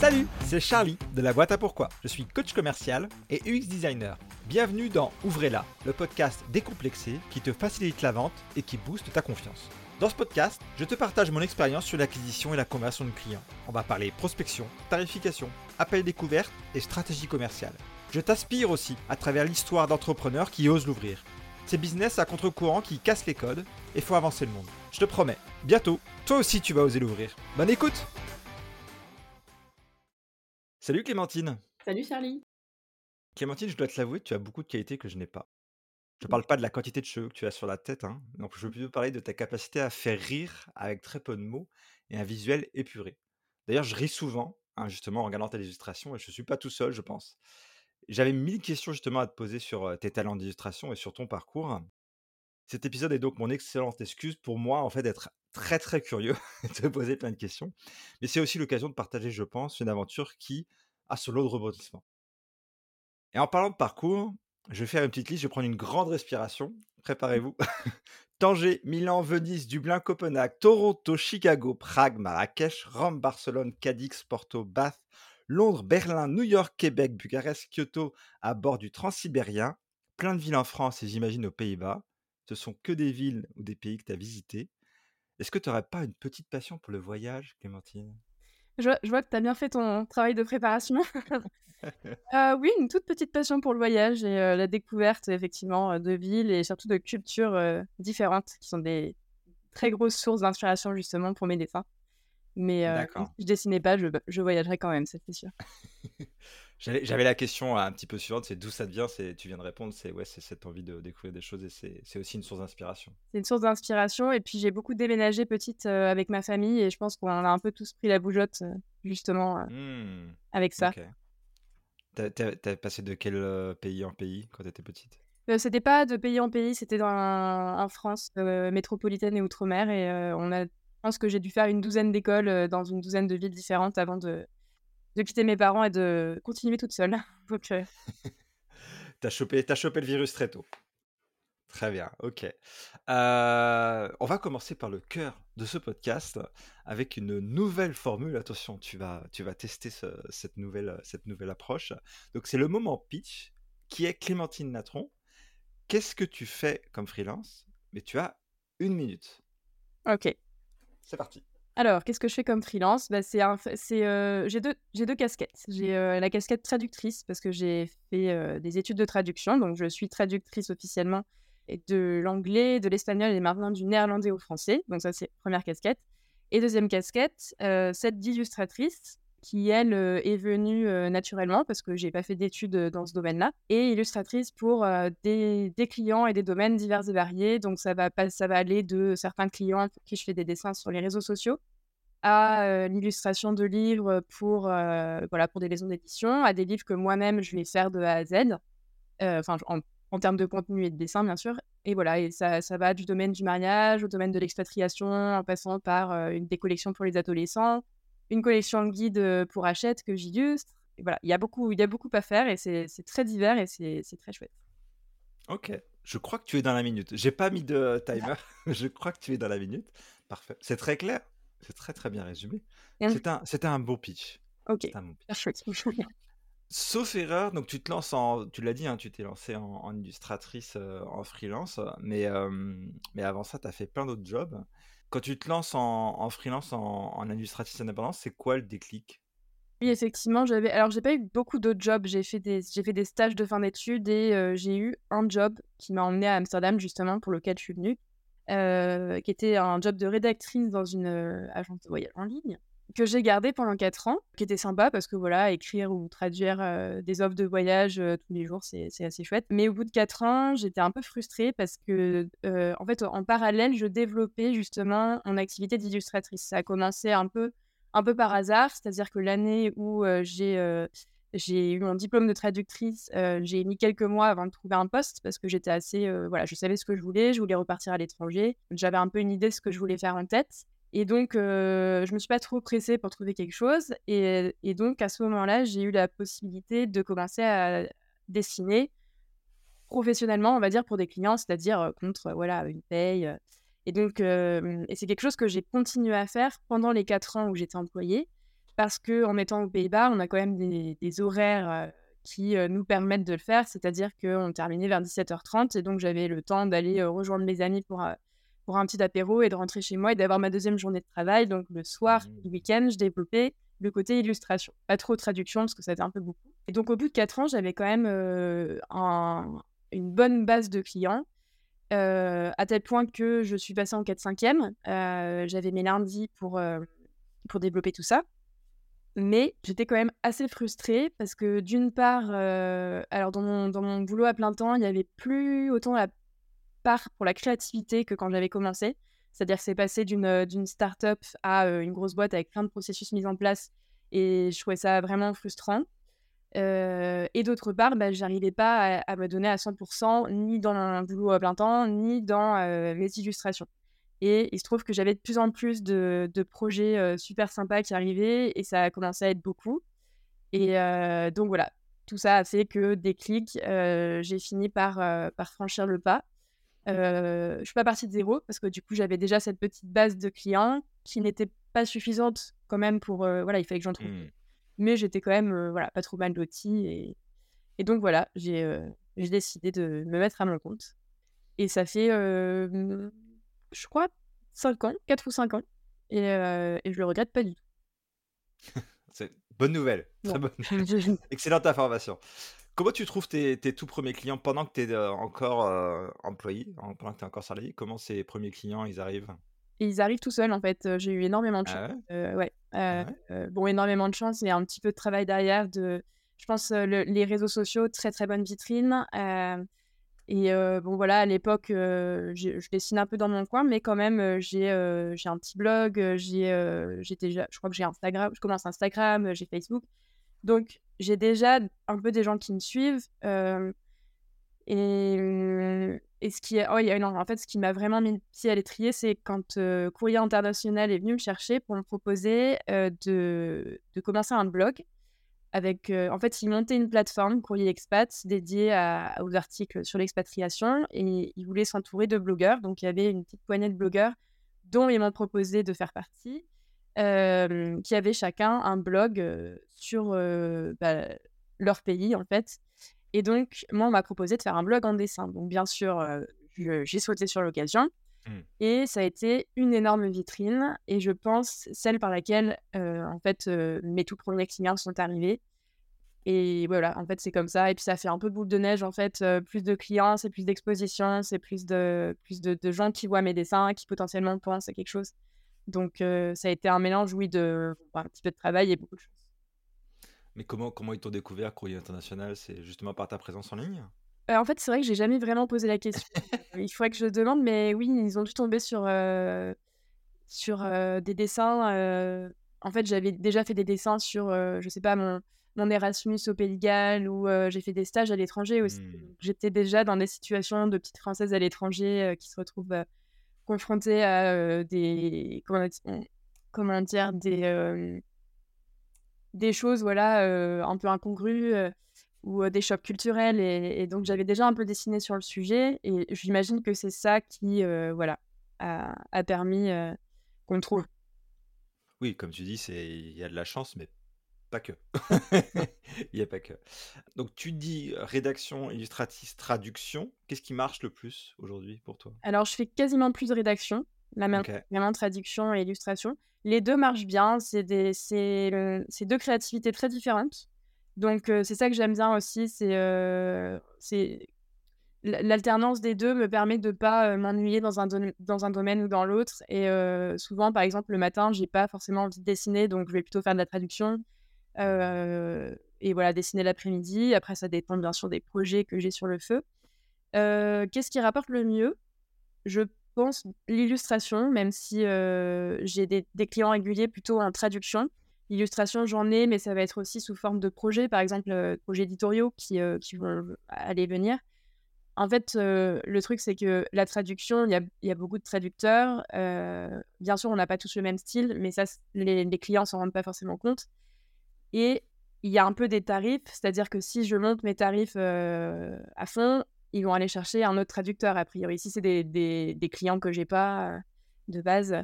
Salut, c'est Charlie de la boîte à pourquoi. Je suis coach commercial et UX designer. Bienvenue dans Ouvrez-la, le podcast décomplexé qui te facilite la vente et qui booste ta confiance. Dans ce podcast, je te partage mon expérience sur l'acquisition et la conversion de clients. On va parler prospection, tarification, appel découverte et stratégie commerciale. Je t'aspire aussi à travers l'histoire d'entrepreneurs qui osent l'ouvrir. Ces business à contre-courant qui cassent les codes et font avancer le monde. Je te promets, bientôt, toi aussi tu vas oser l'ouvrir. Bonne écoute Salut Clémentine Salut Charlie Clémentine, je dois te l'avouer, tu as beaucoup de qualités que je n'ai pas. Je ne parle pas de la quantité de cheveux que tu as sur la tête, hein, donc je veux plutôt parler de ta capacité à faire rire avec très peu de mots et un visuel épuré. D'ailleurs, je ris souvent, hein, justement, en regardant tes illustrations, et je ne suis pas tout seul, je pense. J'avais mille questions justement à te poser sur tes talents d'illustration et sur ton parcours. Cet épisode est donc mon excellente excuse pour moi, en fait, d'être très très curieux de poser plein de questions. Mais c'est aussi l'occasion de partager, je pense, une aventure qui a ce lot de rebondissements. Et en parlant de parcours, je vais faire une petite liste, je vais prendre une grande respiration. Préparez-vous. Tanger, Milan, Venise, Dublin, Copenhague, Toronto, Chicago, Prague, Marrakech, Rome, Barcelone, Cadix, Porto, Bath, Londres, Berlin, New York, Québec, Bucarest, Kyoto, à bord du Transsibérien, plein de villes en France et j'imagine aux Pays-Bas. Ce sont que des villes ou des pays que tu as visités. Est-ce que tu n'aurais pas une petite passion pour le voyage, Clémentine? Je vois, que tu as bien fait ton travail de préparation. Euh, oui, une toute petite passion pour le voyage et euh, la découverte, effectivement, euh, de villes et surtout de cultures différentes qui sont des très grosses sources d'inspiration, justement, pour mes dessins. Mais si je dessinais pas, je, je voyagerais quand même, c'est sûr. J'avais la question un petit peu suivante, c'est d'où ça te vient c'est, Tu viens de répondre, c'est ouais, c'est cette envie de découvrir des choses et c'est aussi une source d'inspiration. C'est une source d'inspiration et puis j'ai beaucoup déménagé petite euh, avec ma famille et je pense qu'on a un peu tous pris la bougeotte euh, justement euh, mmh. avec ça. T'as passé de quel pays en pays quand t'étais petite? C'était pas de pays en pays, c'était en France métropolitaine et outre-mer et on a, je pense que j'ai dû faire une douzaine d'écoles dans une douzaine de villes différentes avant de de quitter mes parents et de continuer toute seule. Donc, euh t'as chopé, as chopé le virus très tôt. Très bien, ok. Euh, on va commencer par le cœur de ce podcast avec une nouvelle formule. Attention, tu vas, tu vas tester cette, nouvelle, cette nouvelle approche. Donc c'est le moment pitch qui est Clémentine Natron? Qu'est-ce que tu fais comme freelance? Mais tu as une minute. Ok. C'est parti. Alors, qu'est-ce que je fais comme freelance? Bah, c'est euh, J'ai deux, deux, casquettes. J'ai euh, la casquette traductrice parce que j'ai fait euh, des études de traduction, donc je suis traductrice officiellement de l'anglais, de l'espagnol et maintenant du néerlandais au français. Donc ça, c'est première casquette. Et deuxième casquette, celle d'illustratrice qui, elle, est venue naturellement parce que j'ai pas fait d'études dans ce domaine-là, et illustratrice pour des, des, clients et des domaines divers et variés. Donc, ça va, ça va aller de certains clients pour qui je fais des dessins sur les réseaux sociaux à l'illustration de livres pour, voilà, pour des maisons d'édition, à des livres que moi-même je vais faire de A à Z, enfin en, en, termes de contenu et de dessin bien sûr. Et voilà, et ça, ça va du domaine du mariage au domaine de l'expatriation, en passant par une des collections pour les adolescents, une collection de guides pour Hachette que j'illustre. Voilà, il y, a beaucoup, il y a beaucoup à faire et c'est très divers et c'est très chouette. Ok, je crois que tu es dans la minute. J'ai pas mis de timer, je crois que tu es dans la minute. Parfait. C'est très clair, c'est très très bien résumé. C'était un, un beau pitch. Ok, un Sauf erreur, donc tu te lances en, tu l'as dit, hein, tu t'es lancé en, illustratrice en freelance, mais, mais avant ça, tu as fait plein d'autres jobs. Quand tu te lances en, freelance, en, en illustratrice indépendante, c'est quoi le déclic? Oui, effectivement, j'avais. Alors, j'ai pas eu beaucoup d'autres jobs. J'ai fait des, j'ai fait des stages de fin d'études et euh, j'ai eu un job qui m'a emmené à Amsterdam justement pour lequel je suis venue, euh, qui était un job de rédactrice dans une euh, agence de voyage en ligne que j'ai gardé pendant 4 ans, qui était sympa parce que voilà, écrire ou traduire des offres de voyage tous les jours, c'est assez chouette. Mais au bout de 4 ans, j'étais un peu frustrée parce que, en fait, en parallèle, je développais justement mon activité d'illustratrice. Ça a commencé un peu, un peu par hasard, c'est-à-dire que l'année où j'ai j'ai eu mon diplôme de traductrice, j'ai mis quelques mois avant de trouver un poste parce que j'étais assez, voilà, je savais ce que je voulais, je voulais repartir à l'étranger, j'avais un peu une idée de ce que je voulais faire en tête. Et donc, je je me suis pas trop pressée pour trouver quelque chose. Et, donc, à ce moment-là, j'ai eu la possibilité de commencer à dessiner professionnellement, on va dire, pour des clients, c'est-à-dire contre voilà, une paye. Et donc, c'est quelque chose que j'ai continué à faire pendant les quatre ans où j'étais employée. parce qu'en étant aux Pays-Bas, on a quand même des, horaires euh, qui euh, nous permettent de le faire, c'est-à-dire qu'on terminait vers 17h30 et donc j'avais le temps d'aller euh, rejoindre mes amis pour, pour un petit apéro et de rentrer chez moi et d'avoir ma deuxième journée de travail. Donc le soir Mmh. du week-end, je développais le côté illustration. Pas trop traduction parce que ça était un peu beaucoup. Et donc au bout de 4 ans, j'avais quand même un- une bonne base de clients. euh, à tel point que je suis passée en 4-5e. j'avais mes lundis pour, pour développer tout ça. Mais j'étais quand même assez frustrée parce que d'une part, euh, alors dans mon, dans mon boulot à plein temps, il n'y avait plus autant la pour la créativité que quand j'avais commencé. C'est-à-dire que c'est passé d'une euh, d'une start-up à euh, une grosse boîte avec plein de processus mis en place et je trouvais ça vraiment frustrant. Euh, et d'autre part, bah, j'arrivais pas à, me donner à 100% ni dans un boulot à plein temps, ni dans euh, mes illustrations. Et il se trouve que j'avais de plus en plus de, de projets super sympas qui arrivaient et ça a commencé à être beaucoup. Et donc voilà, tout ça a fait que déclic, euh, j'ai fini par, par franchir le pas. Euh, je suis pas partie de zéro parce que du coup j'avais déjà cette petite base de clients qui n'était pas suffisante quand même pour euh, voilà il fallait que j'en trouve. Mmh. mais j'étais quand même euh, voilà pas trop mal lotie et, et donc voilà j'ai décidé de me mettre à mon compte. Et ça fait je crois 5 ans 4 ou 5 ans et, et je le regrette pas du tout. C'est bonne nouvelle, très bonne, excellente information. Comment tu trouves tes, tes tout premiers clients pendant que tu es encore euh, employé, en- pendant que tu es encore salarié? Comment ces premiers clients ils arrivent? Ils arrivent tout seuls, en fait. Euh, J'ai eu énormément de chance. Ah ouais Euh, ouais. Ah Euh, ouais? euh, bon, énormément de chance. Il y a un petit peu de travail derrière. De, je pense euh, le- les réseaux sociaux, très très bonne vitrine. Euh, et euh, bon, voilà, à l'époque, euh, je dessine un peu dans mon coin, mais quand même, euh, j'ai euh, un petit blog. euh, J'ai euh, déjà, je crois que j'ai Instagram. Je commence Instagram, euh, j'ai Facebook. Donc, j'ai déjà un peu des gens qui me suivent. euh, et, euh, et ce qui est, oh, en fait, ce qui m'a vraiment mis le pied à l'étrier, c'est quand euh, Courrier International est venu me chercher pour me proposer de, commencer un blog. Avec, en fait, ils montaient une plateforme, Courrier Expat, dédiée aux articles sur l'expatriation et ils voulaient s'entourer de blogueurs. Donc, il y avait une petite poignée de blogueurs dont ils m'ont proposé de faire partie, euh, qui avaient chacun un blog euh, sur euh, bah, leur pays, en fait. Et donc, moi, on m'a proposé de faire un blog en dessin. Donc, bien sûr, j'ai sauté sur l'occasion. Mm. Et ça a été une énorme vitrine. Et je pense celle par laquelle, en fait, mes tout premiers clients sont arrivés. Et voilà, en fait, c'est comme ça. Et puis, ça fait un peu boule de neige, en fait. euh, plus de clients, c'est plus d'expositions, c'est plus, de, plus de, de gens qui voient mes dessins, qui potentiellement pensent à quelque chose. Donc, euh, ça a été un mélange, oui, de bon, un petit peu de travail et beaucoup de choses. Mais comment, comment ils t'ont découvert Courrier International? C'est justement par ta présence en ligne? Euh, en fait, c'est vrai que j'ai jamais vraiment posé la question. Il faudrait que je demande, mais oui, ils ont dû tomber sur, euh, sur des dessins. En fait, j'avais déjà fait des dessins sur, je sais pas, mon, mon Erasmus au Pays de Galles ou j'ai fait des stages à l'étranger aussi. Hmm. J'étais déjà dans des situations de petites Françaises à l'étranger qui se retrouvent confrontées à des. Comment, dire- Des. des choses voilà un peu incongrues ou des chocs culturels et, donc j'avais déjà un peu dessiné sur le sujet et j'imagine que c'est ça qui voilà a, a permis qu'on trouve Oui, comme tu dis, il y a de la chance, mais pas que. Il n'y a pas que. Donc tu dis euh, rédaction, illustratrice, traduction. Qu'est-ce qui marche le plus aujourd'hui pour toi? Alors je fais quasiment plus de rédaction. La même vraiment traduction et illustration. Les deux marchent bien. C'est des c'est le- c'est deux créativités très différentes. Donc euh, c'est ça que j'aime bien aussi. C'est euh, c'est l'alternance des deux me permet de pas euh, m'ennuyer dans un dans un domaine ou dans l'autre. Et souvent par exemple le matin j'ai pas forcément envie de dessiner. Donc je vais plutôt faire de la traduction et voilà dessiner l'après-midi après ça dépend bien sûr des projets que j'ai sur le feu qu'est-ce qui rapporte le mieux? Je pense l'illustration même si j'ai des, clients réguliers plutôt en traduction L'illustration, j'en ai, mais ça va être aussi sous forme de projets, par exemple, projets éditoriaux qui, qui vont aller venir. En fait, le truc, c'est que la traduction, il y y a beaucoup de traducteurs. bien sûr, on n'a pas tous le même style, mais ça, les, les clients s'en rendent pas forcément compte. Et il y a un peu des tarifs, c'est-à-dire que si je monte mes tarifs euh, à fond, ils vont aller chercher un autre traducteur, a priori. Si c'est des, des, des clients que j'ai pas euh, de base.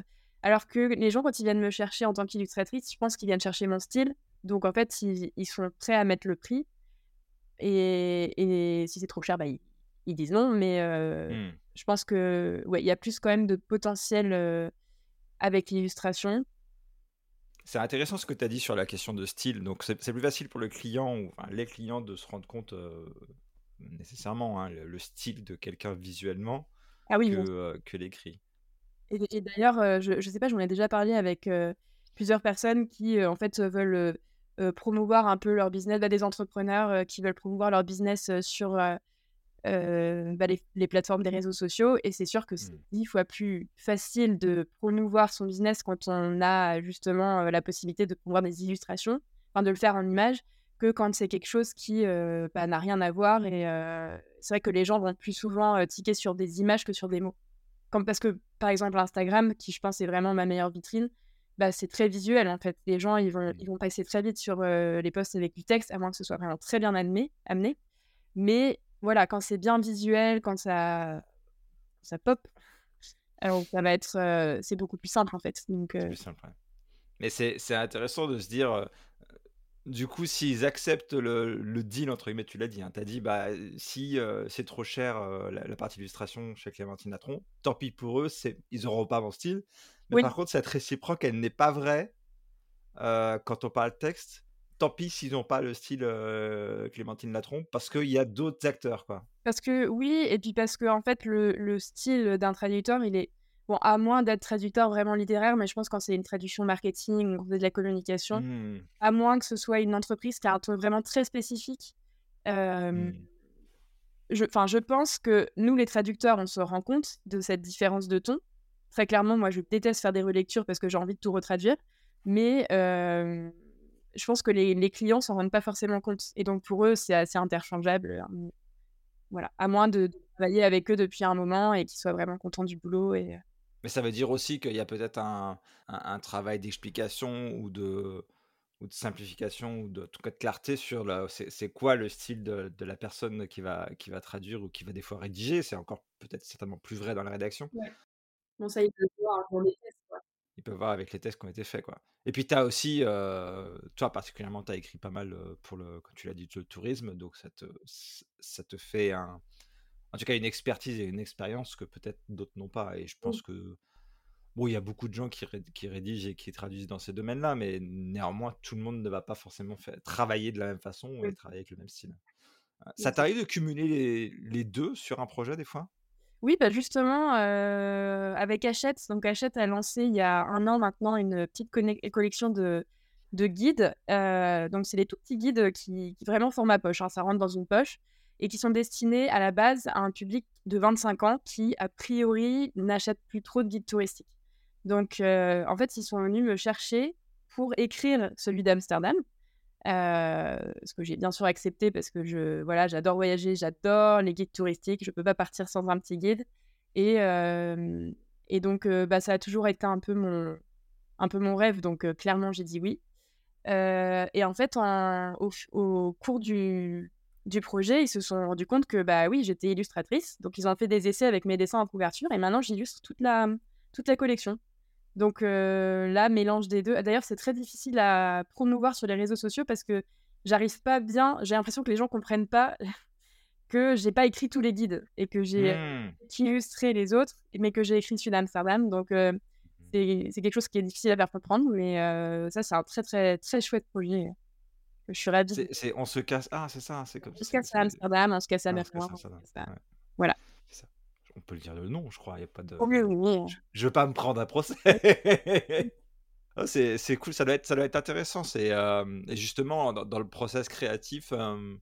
Alors que les gens, quand ils viennent me chercher en tant qu'illustratrice, je pense qu'ils viennent chercher mon style. Donc, en fait, ils, ils sont prêts à mettre le prix. Et, et si c'est trop cher, bah, ils, ils disent non. Mais euh, Mmh. je pense que ouais, il y a plus quand même de potentiel avec l'illustration. C'est intéressant ce que tu as dit sur la question de style. Donc, c'est plus facile pour le client ou enfin, les clients de se rendre compte euh, nécessairement hein, le, le style de quelqu'un visuellement Ah oui, que, bien euh, que l'écrit. Et, et d'ailleurs, euh, je, je sais pas, j'en ai déjà parlé avec plusieurs personnes qui, en fait, veulent promouvoir un peu leur business, bah, des entrepreneurs qui veulent promouvoir leur business sur bah, les, les plateformes des réseaux sociaux. Et c'est sûr que c'est Mm. dix fois plus facile de promouvoir son business quand on a justement euh, la possibilité de promouvoir des illustrations, enfin de le faire en image, que quand c'est quelque chose qui euh, bah, n'a rien à voir. Et euh, c'est vrai que les gens vont plus souvent euh, tiquer sur des images que sur des mots. Comme parce que, par exemple, Instagram, qui je pense est vraiment ma meilleure vitrine, bah, c'est très visuel en fait. Les gens, ils vont, ils vont passer très vite sur euh, les posts avec du texte, à moins que ce soit vraiment très bien amené. amené. Mais voilà, quand c'est bien visuel, quand ça, ça pop, alors ça va être, euh, c'est beaucoup plus simple en fait. Donc, euh, plus simple. ouais. Mais c'est c'est intéressant de se dire, euh, du coup, s'ils acceptent le, le deal, entre guillemets, tu l'as dit, hein, tu as dit, bah, si c'est trop cher la, la partie illustration chez Clémentine Natron, tant pis pour eux, c'est- ils n'auront pas mon style. Mais oui, par contre, cette réciproque, elle n'est pas vraie quand on parle texte. Tant pis s'ils n'ont pas le style euh, Clémentine Latron, parce qu'il y a d'autres acteurs, quoi. parce que oui, et puis parce que en fait, le, le style d'un traducteur, il est bon, à moins d'être traducteur vraiment littéraire, mais je pense quand c'est une traduction marketing, on fait de la communication, Hmm, à moins que ce soit une entreprise qui a un ton vraiment très spécifique. euh, je, pense que nous, les traducteurs, on se rend compte de cette différence de ton. Très clairement, moi, je déteste faire des relectures parce que j'ai envie de tout retraduire. Mais euh, je pense que les, les clients s'en rendent pas forcément compte. Et donc, pour eux, c'est assez interchangeable. hein. Voilà. À moins de, de travailler avec eux depuis un moment et qu'ils soient vraiment contents du boulot. Et... euh, Mais ça veut dire aussi qu'il y a peut-être un, un- un travail d'explication ou de, ou de simplification ou de, en tout cas de clarté sur c'est quoi le style de, de la personne qui va, qui va traduire ou qui va des fois rédiger. C'est encore peut-être certainement plus vrai dans la rédaction. Bon, ça, ils peuvent voir pour les tests. Peuvent voir avec les tests qui ont été faits. Quoi. Et puis tu as aussi, euh, toi particulièrement, tu as écrit pas mal pour le, comme tu l'as dit, le tourisme. Donc ça te, ça te fait un, en tout cas une expertise et une expérience que peut-être d'autres n'ont pas. Et je pense que Bon, il y a beaucoup de gens qui, ré- qui rédigent et qui traduisent dans ces domaines-là, mais néanmoins, tout le monde ne va pas forcément faire, travailler de la même façon et travailler avec le même style. Ça t'arrive de cumuler les, les deux sur un projet des fois? Oui, bah justement, avec Hachette, donc Hachette a lancé il y a un an maintenant une petite collection de, de guides. Donc, c'est des tout petits guides qui, vraiment font ma poche, hein, ça rentre dans une poche, et qui sont destinés à la base à un public de 25 ans qui, a priori, n'achète plus trop de guides touristiques. Donc, en fait, ils sont venus me chercher pour écrire celui d'Amsterdam. Euh, ce que j'ai bien sûr accepté parce que je voilà j'adore voyager j'adore les guides touristiques je peux pas partir sans un petit guide et euh, et donc euh, bah ça a toujours été un peu mon un peu mon rêve donc clairement j'ai dit oui. Et en fait au, au cours du du projet ils se sont rendus compte que bah oui j'étais illustratrice donc ils ont fait des essais avec mes dessins en couverture et maintenant j'illustre toute la toute la collection donc euh, là, mélange des deux. D'ailleurs, c'est très difficile à promouvoir sur les réseaux sociaux parce que j'arrive pas bien. J'ai l'impression que les gens comprennent pas que j'ai pas écrit tous les guides et que j'ai Hmm. illustré les autres, mais que j'ai écrit celui d'Amsterdam. Donc euh, c'est c'est quelque chose qui est difficile à faire comprendre, mais euh, ça, c'est un très très très chouette projet. Je suis ravie. c'est- on se casse. Ah, c'est ça, c'est comme On se casse à Amsterdam, on se casse à ah, Berlin, à ça. on se casse à- Ouais, Voilà. c'est ça. On peut le dire le nom, je crois. Il y a pas de. Oui. Je, je veux pas me prendre un procès. Ah, c'est, c'est cool, ça doit être, ça doit être intéressant. C'est, euh, et justement, dans, dans le process créatif, euh,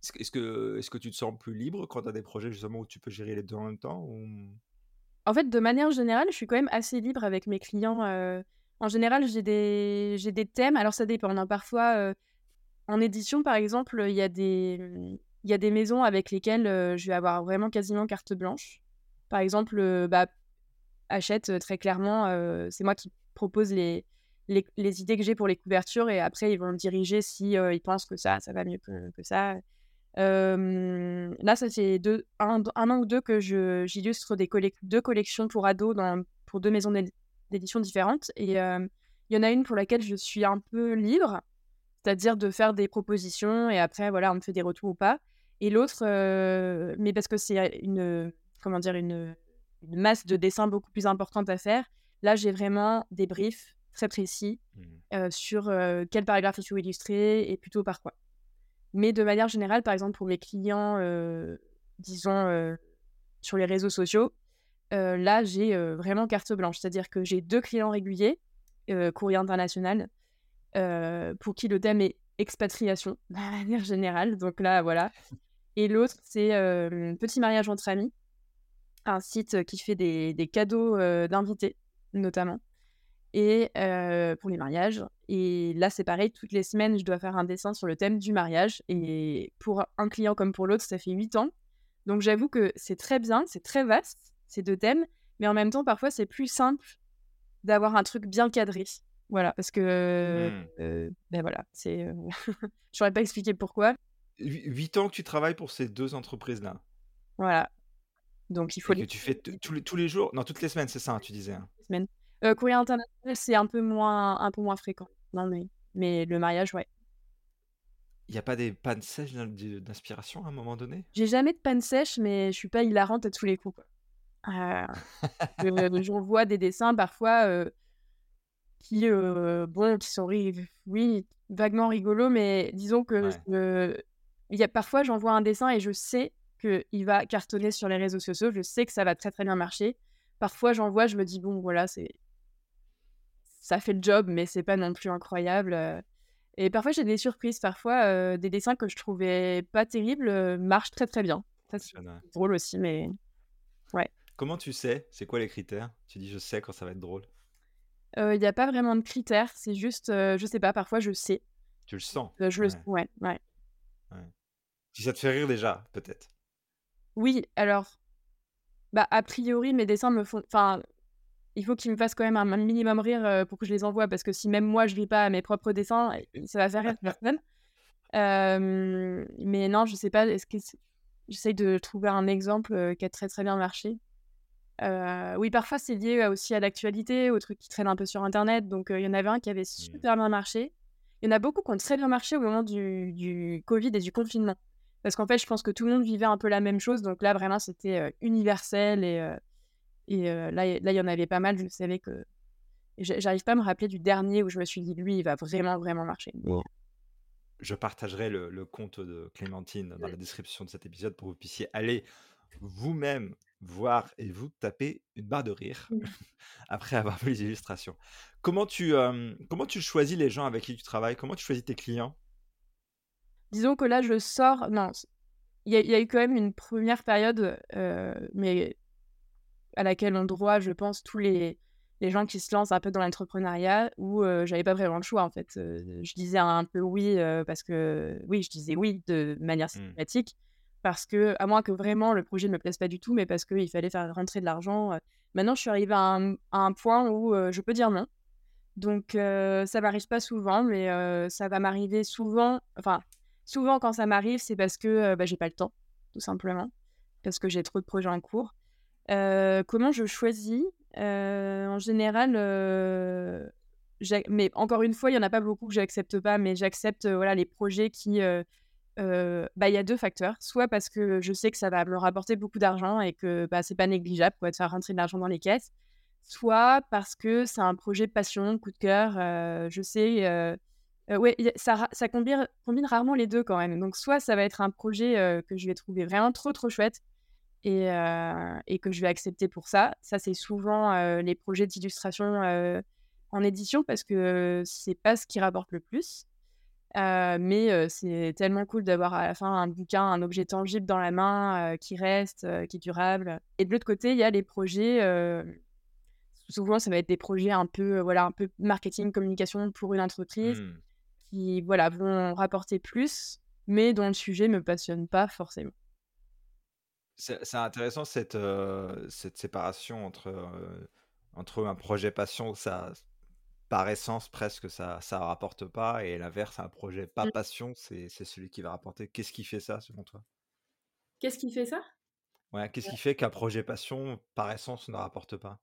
est-ce que, est-ce que, est-ce que tu te sens plus libre quand tu as des projets justement où tu peux gérer les deux en même temps ou... En fait, de manière générale, je suis quand même assez libre avec mes clients. euh. En général, j'ai des, j'ai des thèmes. Alors, ça dépend. hein. Parfois, euh, en édition, par exemple, il y a des, il y a des maisons avec lesquelles euh, je vais avoir vraiment quasiment carte blanche. Par exemple, euh, bah, euh, très clairement, euh, c'est moi qui propose les, les, idées que j'ai pour les couvertures et après, ils vont me diriger si ils pensent que ça, ça va mieux que, ça. Là, ça fait deux, un, an ou deux que j'illustre des collec- deux collections pour ados dans, pour deux maisons d'é- d'éditions différentes et il y en a une pour laquelle je suis un peu libre, c'est-à-dire de faire des propositions et après voilà, on me fait des retours ou pas et l'autre, heu, mais parce que c'est une, comment dire? Une, une masse de dessins beaucoup plus importante à faire. Là, j'ai vraiment des briefs très précis, Mmh. heu, sur, quel paragraphe il faut illustrer et plutôt par quoi. Mais de manière générale, par exemple, pour mes clients, disons, sur les réseaux sociaux, là, j'ai, vraiment carte blanche. C'est-à-dire que j'ai 2 clients réguliers, courrier international, pour qui le thème est expatriation, de manière générale. Donc là, voilà et l'autre, c'est, Petit mariage entre amis, un site qui fait des des cadeaux, d'invités, notamment et pour les mariages et là, c'est pareil, toutes les semaines, je dois faire un dessin sur le thème du mariage et pour un client comme pour l'autre, ça fait 8 ans. Donc j'avoue que c'est très bien, c'est très vaste, ces 2 thèmes, mais en même temps, parfois, c'est plus simple d'avoir un truc bien cadré. Voilà, parce que, Mmh. heu, bah, voilà, c'est, heu, je saurais pas expliquer pourquoi. Hui 8 ans que tu travailles pour ces 2 entreprises-là? Voilà, donc il faut Et les que tu fais tous les tous les jours non, toutes les semaines, c'est ça, hein, tu disais, hein? semaines. Heu, courrier international, c'est un peu moins un peu moins fréquent. Non, mais mais le mariage, ouais. Il y a pas des pannes sèches d'inspiration à un moment donné? J'ai jamais de panne sèche, mais je suis pas hilarante à tous les coups, quoi. Heu, je j'envoie des dessins parfois, heu, qui, heu, bon, qui sont oui, vaguement rigolos, mais disons que Ouais. Il y a parfois, j'envoie un dessin et je sais qu'il va cartonner sur les réseaux sociaux. Je sais que ça va très, très bien marcher. Parfois, j'envoie, je me dis: «Bon, voilà, c'est ça fait le job, mais c'est pas non plus incroyable», heu et parfois, j'ai des surprises. Parfois, heu, des dessins que je trouvais pas terribles, heu, marchent très, très bien. Ça, c'est ouais. drôle aussi, mais ouais. Comment tu sais? C'est quoi les critères? Tu dis: «Je sais quand ça va être drôle». Il y a pas vraiment de critères, c'est juste, je sais pas, parfois je sais. Tu le sens? Je le s Ouais, ouais, ouais. Si ça te fait rire déjà, peut-être? Oui, alors, bah, a priori, mes dessins me font enfin, il faut qu'ils me fassent quand même un minimum rire, heu, pour que je les envoie parce que si même moi je ris pas à mes propres dessins, ça va faire rire personne. Hem, mais non, je sais pas, est-ce que c'est j'essaye de trouver un exemple, heu, qui a très, très bien marché. Oui, parfois c'est lié, aussi à l'actualité, aux trucs qui traînent un peu sur internet, donc il y en avait un qui avait Mmh. super bien marché. Il y en a beaucoup qui ont très bien marché au moment du du covid et du confinement. Parce qu'en fait, je pense que tout le monde vivait un peu la même chose, donc là vraiment c'était, heu, universel et heu et heu, là il là il y en avait pas mal, je savais que j'a j'arrive pas à me rappeler du dernier où je me suis dit: «Lui, il va vraiment, vraiment marcher». Je partagerai le le compte de Clémentine dans la description de cet épisode pour que vous puissiez aller vous-même voir et vous taper une barre de rire Mmh. après avoir vu les illustrations. Comment tu, comment tu choisis les gens avec qui tu travailles? Comment tu choisis tes clients? Disons que là je sors non, il y a il y a eu quand même une première période, heu, mais à laquelle ont droit, je pense, tous les les gens qui se lancent un peu dans l'entrepreneuriat où, heu, j'avais pas vraiment le choix, en fait. Heu, je disais un peu oui, heu, parce que oui, je disais oui de manière Mmh. systématique parce que à moins que vraiment le projet ne me plaise pas du tout, mais parce qu'il fallait faire rentrer de l'argent. Maintenant, je suis arrivée à un à un point où, je peux dire non. Donc ça m'arrive pas souvent, mais ça va m'arriver souvent enfin, souvent quand ça m'arrive, c'est parce que, heu, bah, j'ai pas le temps, tout simplement, parce que j'ai trop de projets en cours. Comment je choisis? En général, mais encore une fois, il y en a pas beaucoup que j'accepte pas, mais j'accepte, voilà, les projets qui, bah, il y a 2 facteurs. Soit parce que je sais que ça va me rapporter beaucoup d'argent et que, bah, c'est pas négligeable, de faire rentrer de l'argent dans les caisses. Soit parce que c'est un projet passion, coup de cœur, je sais, y a ça combine rarement les 2 quand même. Donc soit ça va être un projet, que je vais trouver vraiment trop, trop chouette et que je vais accepter pour ça. Ça, c'est souvent, les projets d'illustration, en édition parce que c'est pas ce qui rapporte le plus. Mais c'est tellement cool d'avoir à la fin un bouquin, un objet tangible dans la main, qui reste, qui est durable et de l'autre côté, il y a les projets, souvent ça va être des projets un peu, voilà, un peu marketing, communication pour une entreprise Mmh. Qui, voilà, vont rapporter plus, mais dont le sujet me passionne pas forcément. C'est intéressant cette, heu, cette séparation entre, heu, entre un projet passion, ça par essence presque ça ça rapporte pas et l'inverse, un projet pas Mmh. passion, c'est c'est celui qui va rapporter. Qu'est-ce qui fait ça selon toi? Qu'est-ce qui fait ça? Ouais, qu'est-ce qui fait qu'un projet passion, par essence, ne rapporte pas?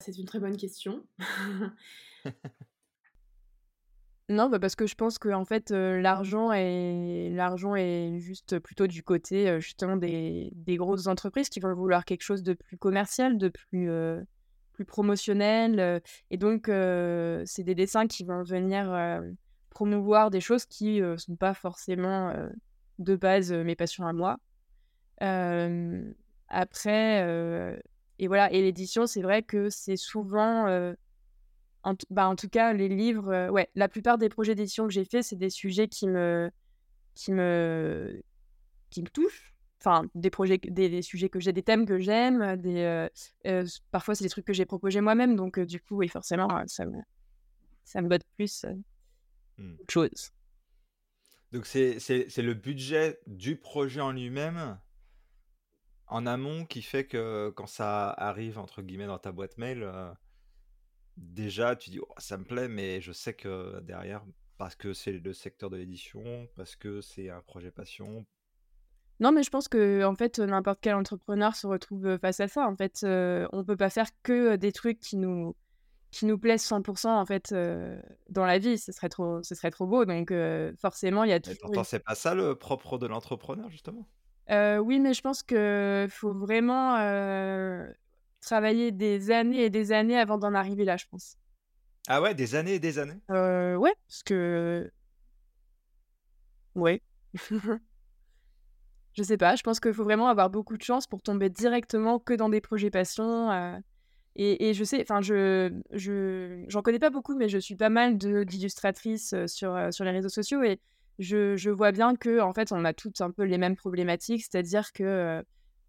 C'est une très bonne question. Non, bah, parce que je pense qu'en fait, heu, l'argent est l'argent est juste plutôt du côté, justement des des grosses entreprises qui vont vouloir quelque chose de plus commercial, de plus, plus promotionnel, et donc c'est des dessins qui vont venir, promouvoir des choses qui, heu, sont pas forcément, de base, mes passions à moi. Après, et voilà et l'édition, c'est vrai que c'est souvent, en bah, en tout cas, les livres, ouais, la plupart des projets d'édition que j'ai faits, c'est des sujets qui me qui me qui me touchent. Enfin, des projets des des sujets que j'ai des thèmes que j'aime, des, parfois, c'est des trucs que j'ai proposés moi-même, donc du coup, oui, forcément, ça me ça me botte plus, heu, Mmh. qu'autre chose. Donc c'est c'est c'est le budget du projet en lui-même en amont qui fait que quand ça arrive entre guillemets «dans ta boîte mail», déjà tu dis: «Oh ça me plaît», mais je sais que derrière, parce que c'est le secteur de l'édition, parce que c'est un projet passion Non, mais je pense qu'en fait, heu, n'importe quel entrepreneur se retrouve, face à ça. En fait, heu, on peut pas faire que, des trucs qui nous qui nous plaisent 100% en fait, heu, dans la vie, ce serait trop ce serait trop beau donc heu, forcément, il y a toujours pourtant c'est pas ça le propre de l'entrepreneur justement? Heu, oui, mais je pense que faut vraiment, heu, travailler des années et des années avant d'en arriver là, je pense. Ah ouais, des années et des années? Heu, ouais, parce que ouais. Je sais pas, je pense qu'il faut vraiment avoir beaucoup de chance pour tomber directement que dans des projets passion, heu et et je sais enfin je je j'en connais pas beaucoup, mais je suis pas mal d'illustratrices, heu, sur, heu, sur les réseaux sociaux et je je vois bien qu'en fait, on a toutes un peu les mêmes problématiques. C'est-à-dire que,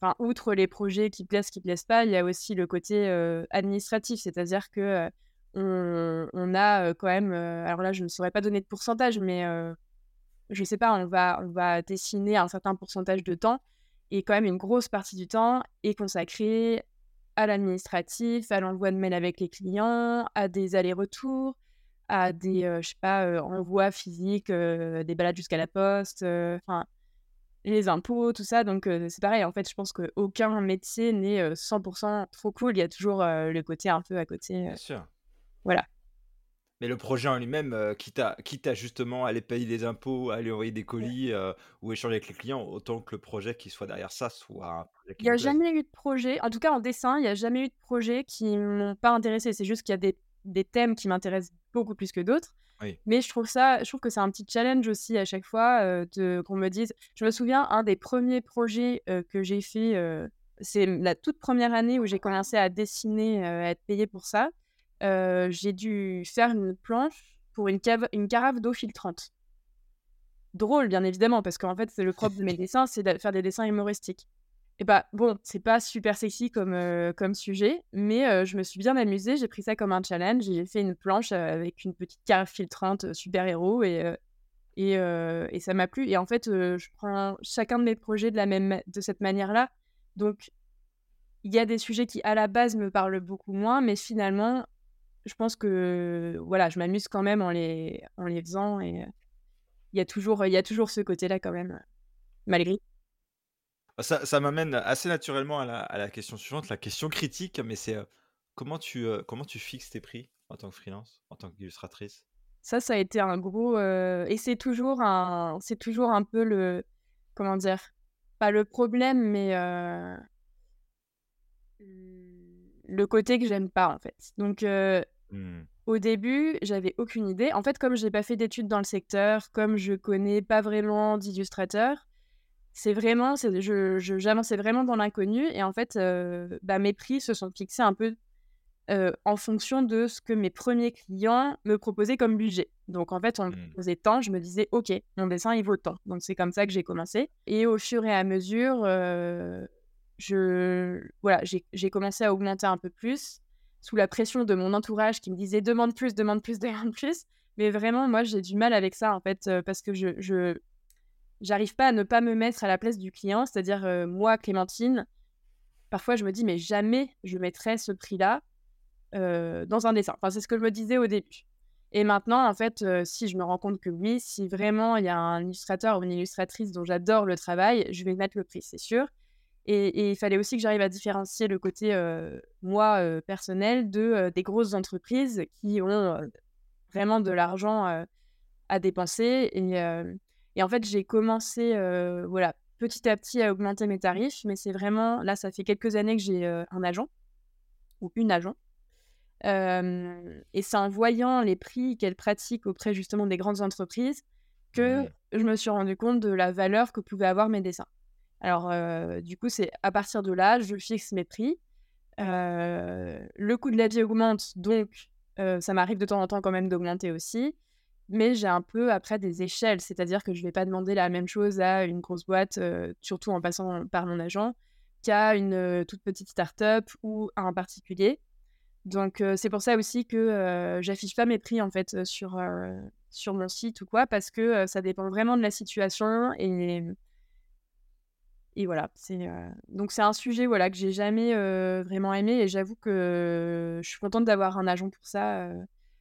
enfin, outre les projets qui plaisent, qui plaisent pas, il y a aussi le côté, administratif. C'est-à-dire que, on a, quand même, alors là, je ne saurais pas donner de pourcentage, mais je sais pas, on va dessiner un certain pourcentage de temps et quand même une grosse partie du temps est consacrée à l'administratif, à l'envoi de mails avec les clients, à des allers-retours, à des, je sais pas, envois physiques, des balades jusqu'à la poste, enfin, les impôts, tout ça donc c'est pareil, en fait, je pense qu'aucun métier n'est, heu, 100 trop cool. Il y a toujours, le côté un peu à côté, Bien sûr. voilà. Mais le projet en lui-même, quitte à quitte à justement aller payer des impôts, aller envoyer des colis, ou échanger avec les clients, autant que le projet qui soit derrière ça soit un projet Il qui y nous a jamais eu de projet, en tout cas en dessin, il y a jamais eu de projet qui m'ont pas intéressée. C'est juste qu'il y a des des thèmes qui m'intéressent beaucoup plus que d'autres. Oui. Mais je trouve ça je trouve que c'est un petit challenge aussi à chaque fois, de qu'on me dise je me souviens un des premiers projets, heu, que j'ai fait, heu, c'est la toute première année où j'ai commencé à dessiner, à être payée pour ça. J'ai dû faire une planche pour une cave une carafe d'eau filtrante. Drôle bien évidemment parce qu'en fait, c'est le propre de mes dessins, c'est de faire des dessins humoristiques. Et bah, bon, c'est pas super sexy comme, heu, comme sujet, mais heu, je me suis bien amusée. J'ai pris ça comme un challenge. J'ai fait une planche, heu, avec une petite carafe filtrante, heu, super héros et et et ça m'a plu et en fait, je prends chacun de mes projets de la même de cette manière-là. Donc il y a des sujets qui, à la base, me parlent beaucoup moins, mais finalement, je pense que, voilà, je m'amuse quand même en les en les faisant et il y a toujours, il y a toujours ce côté-là quand même, malgré ça ça m'amène assez naturellement à la à la question suivante, la question critique, mais c'est, heu, comment tu, heu, comment tu fixes tes prix en tant que freelance, en tant qu'illustratrice? Ça, ça a été un gros, heu et c'est toujours un c'est toujours un peu le comment dire? Pas le problème, mais le côté que j'aime pas, en fait. Donc Mmh. au début, j'avais aucune idée. En fait, comme j'ai pas fait d'études dans le secteur, comme je connais pas vraiment d'illustrateurs, c'est vraiment je j'avançais vraiment dans l'inconnu et en fait, heu, bah, mes prix se sont fixés un peu heu, en fonction de ce que mes premiers clients me proposaient comme budget. Donc en fait, on me Mmh. proposait tant, je me disais: «OK, mon dessin, il vaut tant». Donc c'est comme ça que j'ai commencé et au fur et à mesure, heu, je voilà, j'ai commencé à augmenter un peu plus sous la pression de mon entourage qui me disait: «Demande plus, demande plus, demande plus». Mais vraiment, moi, j'ai du mal avec ça, en fait, parce que je je j'arrive pas à ne pas me mettre à la place du client. C'est-à-dire, heu, moi, Clémentine, parfois, je me dis: «Mais jamais je mettrais ce prix-là heu, dans un dessin. Enfin, c'est ce que je me disais au début. Et maintenant, en fait, heu, si je me rends compte que oui, si vraiment il y a un illustrateur ou une illustratrice dont j'adore le travail, je vais mettre le prix, c'est sûr. Et il fallait aussi que j'arrive à différencier le côté, moi, personnel de, des grosses entreprises qui ont, vraiment de l'argent, à dépenser et et en fait, j'ai commencé, heu, voilà, petit à petit à augmenter mes tarifs, mais c'est vraiment là, ça fait quelques années que j'ai, heu, un agent ou une agent. Et c'est en voyant les prix qu'elle pratique auprès justement des grandes entreprises que je me suis rendu compte de la valeur que pouvaient avoir mes dessins. Alors, heu, du coup, c'est à partir de là, je fixe mes prix. Le coût de la vie augmente, donc ça m'arrive de temps en temps quand même d'augmenter aussi. Mais j'ai un peu après des échelles, c'est-à-dire que je vais pas demander la même chose à une grosse boîte, surtout en passant par mon agent, qu'à une, toute petite start-up ou à un particulier. Donc c'est pour ça aussi que, j'affiche pas mes prix en fait, sur, sur mon site ou quoi parce que, ça dépend vraiment de la situation et et voilà, c'est, donc c'est un sujet, voilà, que j'ai jamais, vraiment aimé et j'avoue que je suis contente d'avoir un agent pour ça,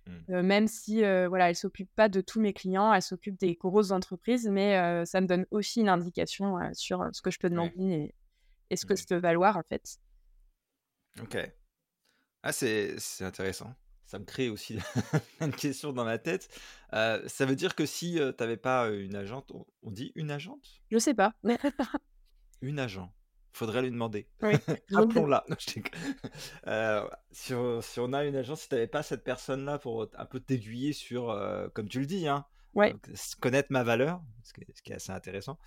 Mmh. heu, même si, heu, voilà, elle s'occupe pas de tous mes clients, elle s'occupe des grosses entreprises, mais heu, ça me donne aussi une indication, sur, ce que je peux Ouais. demander et et ce que je Mmh. peux valoir, en fait. OK. Ah, c'est intéressant. Ça me crée aussi une question dans ma tête. Ça veut dire que si, tu avais pas, une agente, on on dit une agente? Je sais pas. Une agent. Faudrait lui demander. Oui. Appelons-la. Heu, si on si on a une agence, si tu avais pas cette personne-là pour, un peu t'aiguiller sur, heu, comme tu le dis, hein, Ouais. connaître ma valeur, ce qui est ce qui est assez intéressant.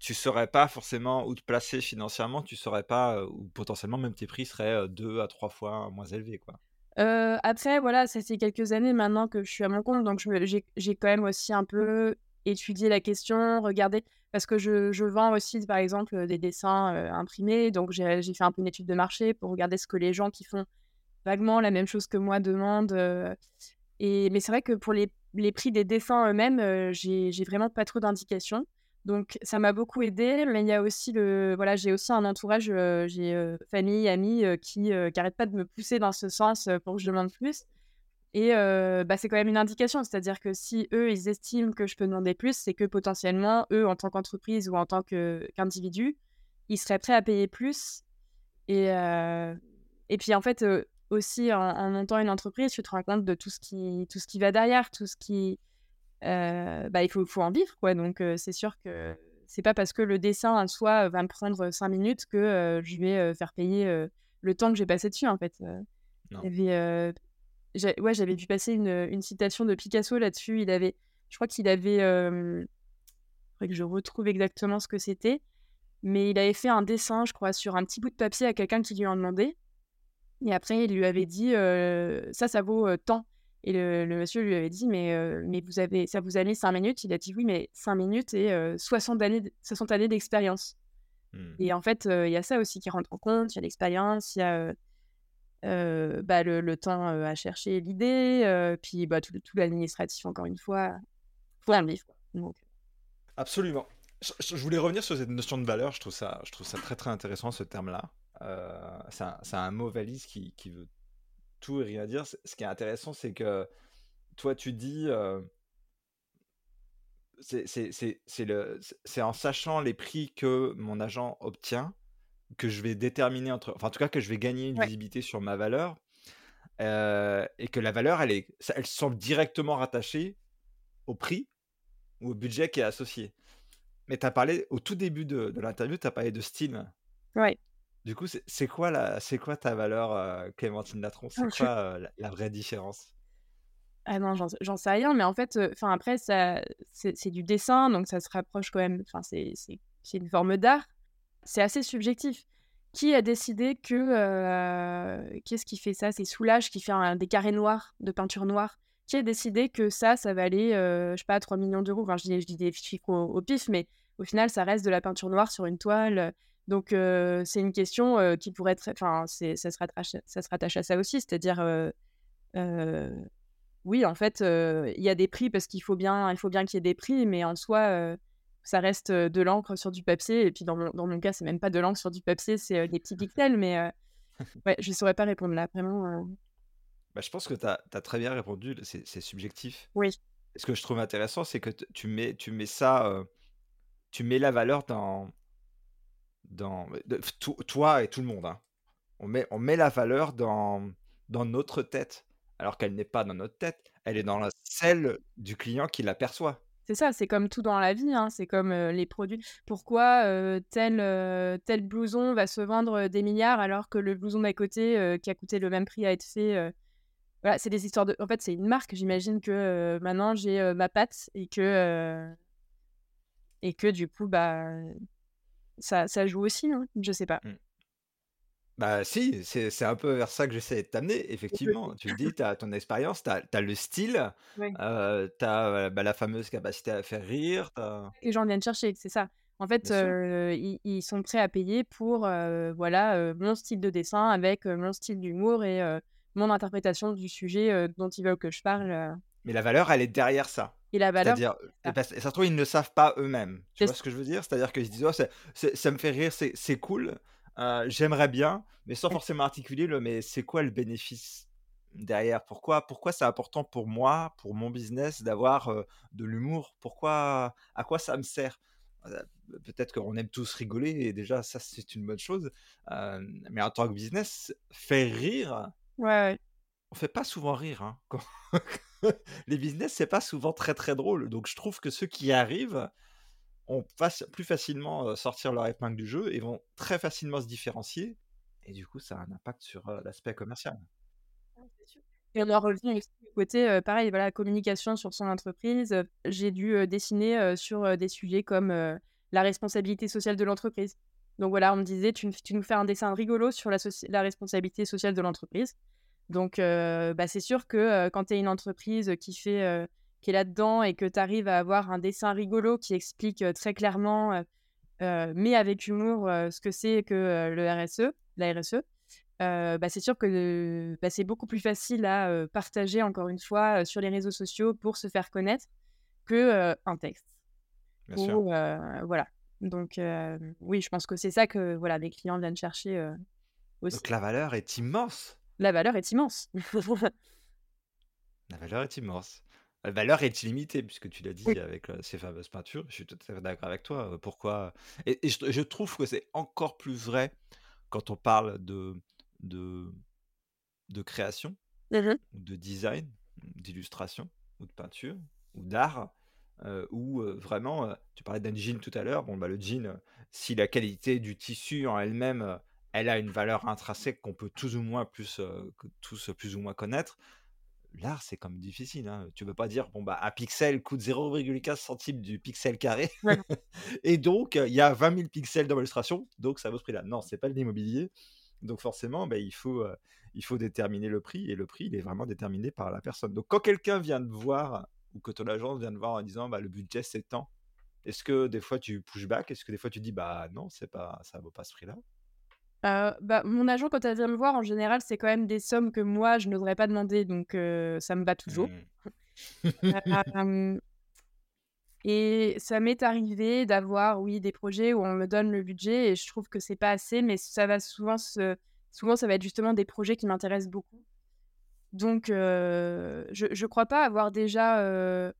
Tu saurais pas forcément où te placer financièrement, tu saurais pas, heu, ou potentiellement même tes prix seraient, heu, 2 à 3 fois moins élevés, quoi. Après voilà, ça fait quelques années maintenant que je suis à mon compte, donc j'ai quand même aussi un peu étudié la question, regardé parce que je je vends aussi par exemple, heu, des dessins, heu, imprimés, donc j'ai fait un peu une étude de marché pour regarder ce que les gens qui font vaguement la même chose que moi demandent, heu et mais c'est vrai que pour les les prix des dessins eux-mêmes, heu, j'ai vraiment pas trop d'indications. Donc ça m'a beaucoup aidée, mais il y a aussi le voilà, j'ai aussi un entourage, j'ai, famille, amis, qui, heu, qui arrêtent pas de me pousser dans ce sens, pour que je demande plus et bah, c'est quand même une indication. C'est-à-dire que si eux, ils estiment que je peux demander plus, c'est que potentiellement, eux, en tant qu'entreprise ou en tant qu'individu, ils seraient prêts à payer plus et et puis en fait, aussi en en montant une entreprise, tu te rends compte de tout ce qui tout ce qui va derrière, tout ce qui, bah, il faut faut en vivre quoi donc c'est sûr que c'est pas parce que le dessin en soi, va me prendre, 5 minutes que, je vais, faire payer, le temps que j'ai passé dessus en fait. Non. Il y avait, heu, j'ai ouais, j'avais vu passer une, une citation de Picasso là-dessus. Il avait je crois qu'il avait, hem, faudrait que je retrouve exactement ce que c'était, mais il avait fait un dessin, je crois, sur un petit bout de papier à quelqu'un qui lui en demandait et après, il lui avait dit, heu: «Ça, ça vaut, heu, tant» et le le monsieur lui avait dit: «Mais mais vous avez ça vous a mis 5 minutes?» il a dit: «Oui, mais 5 minutes et heu, 60 années d 60 années d'expérience» Mmh. et en fait, il y a ça aussi qui rentre en compte. Il y a l'expérience, il y a, bah, le le temps, à chercher l'idée, puis, bah, tout tout l'administratif encore une fois. Faut un livre, donc Absolument. Je voulais revenir sur cette notion de valeur, je trouve ça je trouve ça très, très intéressant ce terme-là. C'est un un mot valise qui qui veut tout et rien dire. Ce qui est intéressant, c'est que toi, tu dis, c'est en sachant les prix que mon agent obtient, que je vais déterminer entre enfin, en tout cas, que je vais gagner une ouais, visibilité sur ma valeur, heu et que la valeur, elle est elle semble directement rattachée au prix ou au budget qui est associé. Mais tu as parlé au tout début de de l'interview, tu as parlé de style. ouais. Du coup, c'est quoi la quoi ta valeur, heu, Clémentine Latron? C'est quoi, heu, la la vraie différence? Ah non, j'en sais rien, mais en fait, enfin après ça c'est du dessin, donc ça se rapproche quand même enfin c'est une forme d'art. C'est assez subjectif. Qui a décidé que, heu, qu'est-ce qui fait ça? C'est Soulages qui fait un des carrés noirs, de peinture noire. Qui a décidé que ça, ça valait, heu, je sais pas 3 000 000 €? Enfin je dis je dis des chiffres au pif, mais au final ça reste de la peinture noire sur une toile, donc heu, c'est une question, heu, qui pourrait être enfin ça se rattache ça se rattache à ça aussi, c'est-à-dire, oui, en fait, il y a des prix parce qu'il faut bien qu'il y ait des prix, mais en soi, ça reste, de l'encre sur du papier et puis dans mon dans mon cas, c'est même pas de l'encre sur du papier, c'est, des petits pixels, mais ouais, je saurais pas répondre là, vraiment, Bah, je pense que tu as très bien répondu, c'est subjectif. oui, Ce que je trouve intéressant, c'est que tu mets tu mets ça, tu mets la valeur dans dans de to toi et tout le monde, hein. On met on met la valeur dans dans notre tête, alors qu'elle n'est pas dans notre tête, elle est dans la celle du client qui l'aperçoit. C'est ça, c'est comme tout dans la vie, hein, c'est comme, les produits. Pourquoi, tel, blouson va se vendre, des milliards alors que le blouson d'à côté, qui a coûté le même prix à être fait, voilà, c'est des histoires de en fait, c'est une marque. J'imagine que, maintenant j'ai, ma patte et que, et que du coup, bah, ça ça joue aussi, hein, je sais pas. Mmh. Bah, si, c'est c'est un peu vers ça que j'essaie de t'amener. Effectivement, tu le dis, tu as ton expérience, tu as le style, Ouais. tu as, bah, la fameuse capacité à faire rire, Les gens viennent chercher, c'est ça. En fait, bien sûr, heu, ils ils sont prêts à payer pour, voilà, mon style de dessin avec, mon style d'humour et mon interprétation du sujet, dont ils veulent que je parle, mais la valeur, elle est derrière ça. et la valeur, C'est-à-dire, et ça. parce et ça se trouve, ils ne le savent pas eux-mêmes. Tu C'est vois ce que je veux dire? C'est-à-dire qu'ils se disent: «Oh, c'est c'est ça me fait rire, c'est c'est cool, heu, j'aimerais bien», mais sans Ouais. forcément articuler le: «Mais c'est quoi le bénéfice derrière? Pourquoi pourquoi c'est important pour moi, pour mon business d'avoir, heu, de l'humour? Pourquoi à quoi ça me sert?» heu, peut-être qu'on aime tous rigoler et déjà ça, c'est une bonne chose, mais en tant que business, faire rire, Ouais, on fait pas souvent rire, hein, quand les business, c'est pas souvent très, très drôle, donc je trouve que ceux qui arrivent faci plus facilement, sortir leur épingle du jeu et vont très facilement se différencier et du coup, ça a un impact sur, l'aspect commercial. Sûr. Et on en revient aussi au côté, pareil, voilà, communication sur son entreprise, j'ai dû, dessiner, sur, des sujets comme, la responsabilité sociale de l'entreprise. Donc voilà, on me disait: «Tu nous fais un dessin rigolo sur la responsabilité sociale de l'entreprise». Donc bah, c'est sûr que, quand tu es une entreprise, qui fait, qui est là-dedans et que tu arrives à avoir un dessin rigolo qui explique, très clairement, mais avec humour, ce que c'est que, le RSE, la RSE, bah, c'est sûr que, bah, c'est beaucoup plus facile à, partager encore une fois, sur les réseaux sociaux pour se faire connaître que, un texte Bien sûr. ou heu, voilà. Donc oui, je pense que c'est ça que, voilà, les clients viennent chercher, aussi. Donc la valeur est immense, La valeur est immense. la valeur est immense. La valeur est illimitée puisque tu l'as Oui. dit avec, heu, ces fameuses peintures. Je suis tout à fait d'accord avec toi, heu, pourquoi et et je je trouve que c'est encore plus vrai quand on parle de de de création ou de design, d'illustration ou de peinture ou d'art, heu, où, heu, vraiment, tu parlais d'un jean tout à l'heure, bon, bah, le jean, si la qualité du tissu en elle-même, elle a une valeur intrinsèque qu'on peut tous ou moins plus, tous plus ou moins connaître, l'art, c'est comme difficile, hein. Tu peux pas dire: «Bon, bah, un pixel coûte 0,15 centimes du pixel carré Ouais. et donc il y a 20 000 pixels dans l'illustration, donc ça vaut ce prix-là». Non, c'est pas de l'immobilier, donc forcément, bah, il faut, heu, il faut déterminer le prix et le prix, il est vraiment déterminé par la personne. Donc quand quelqu'un vient te voir ou que ton agence vient te voir en disant: «Bah, le budget c'est tant», est-ce que des fois tu push back? Est-ce que des fois tu dis: «Bah, non, c'est pas ça vaut pas ce prix-là»? Bah, mon agent quand elle vient me voir en général, c'est quand même des sommes que moi je n'oserais pas demander donc ça me va toujours. Mmh. Et ça m'est arrivé d'avoir, oui, des projets où on me donne le budget et je trouve que c'est pas assez, mais ça va souvent se souvent, ça va être justement des projets qui m'intéressent beaucoup. Donc je je crois pas avoir déjà,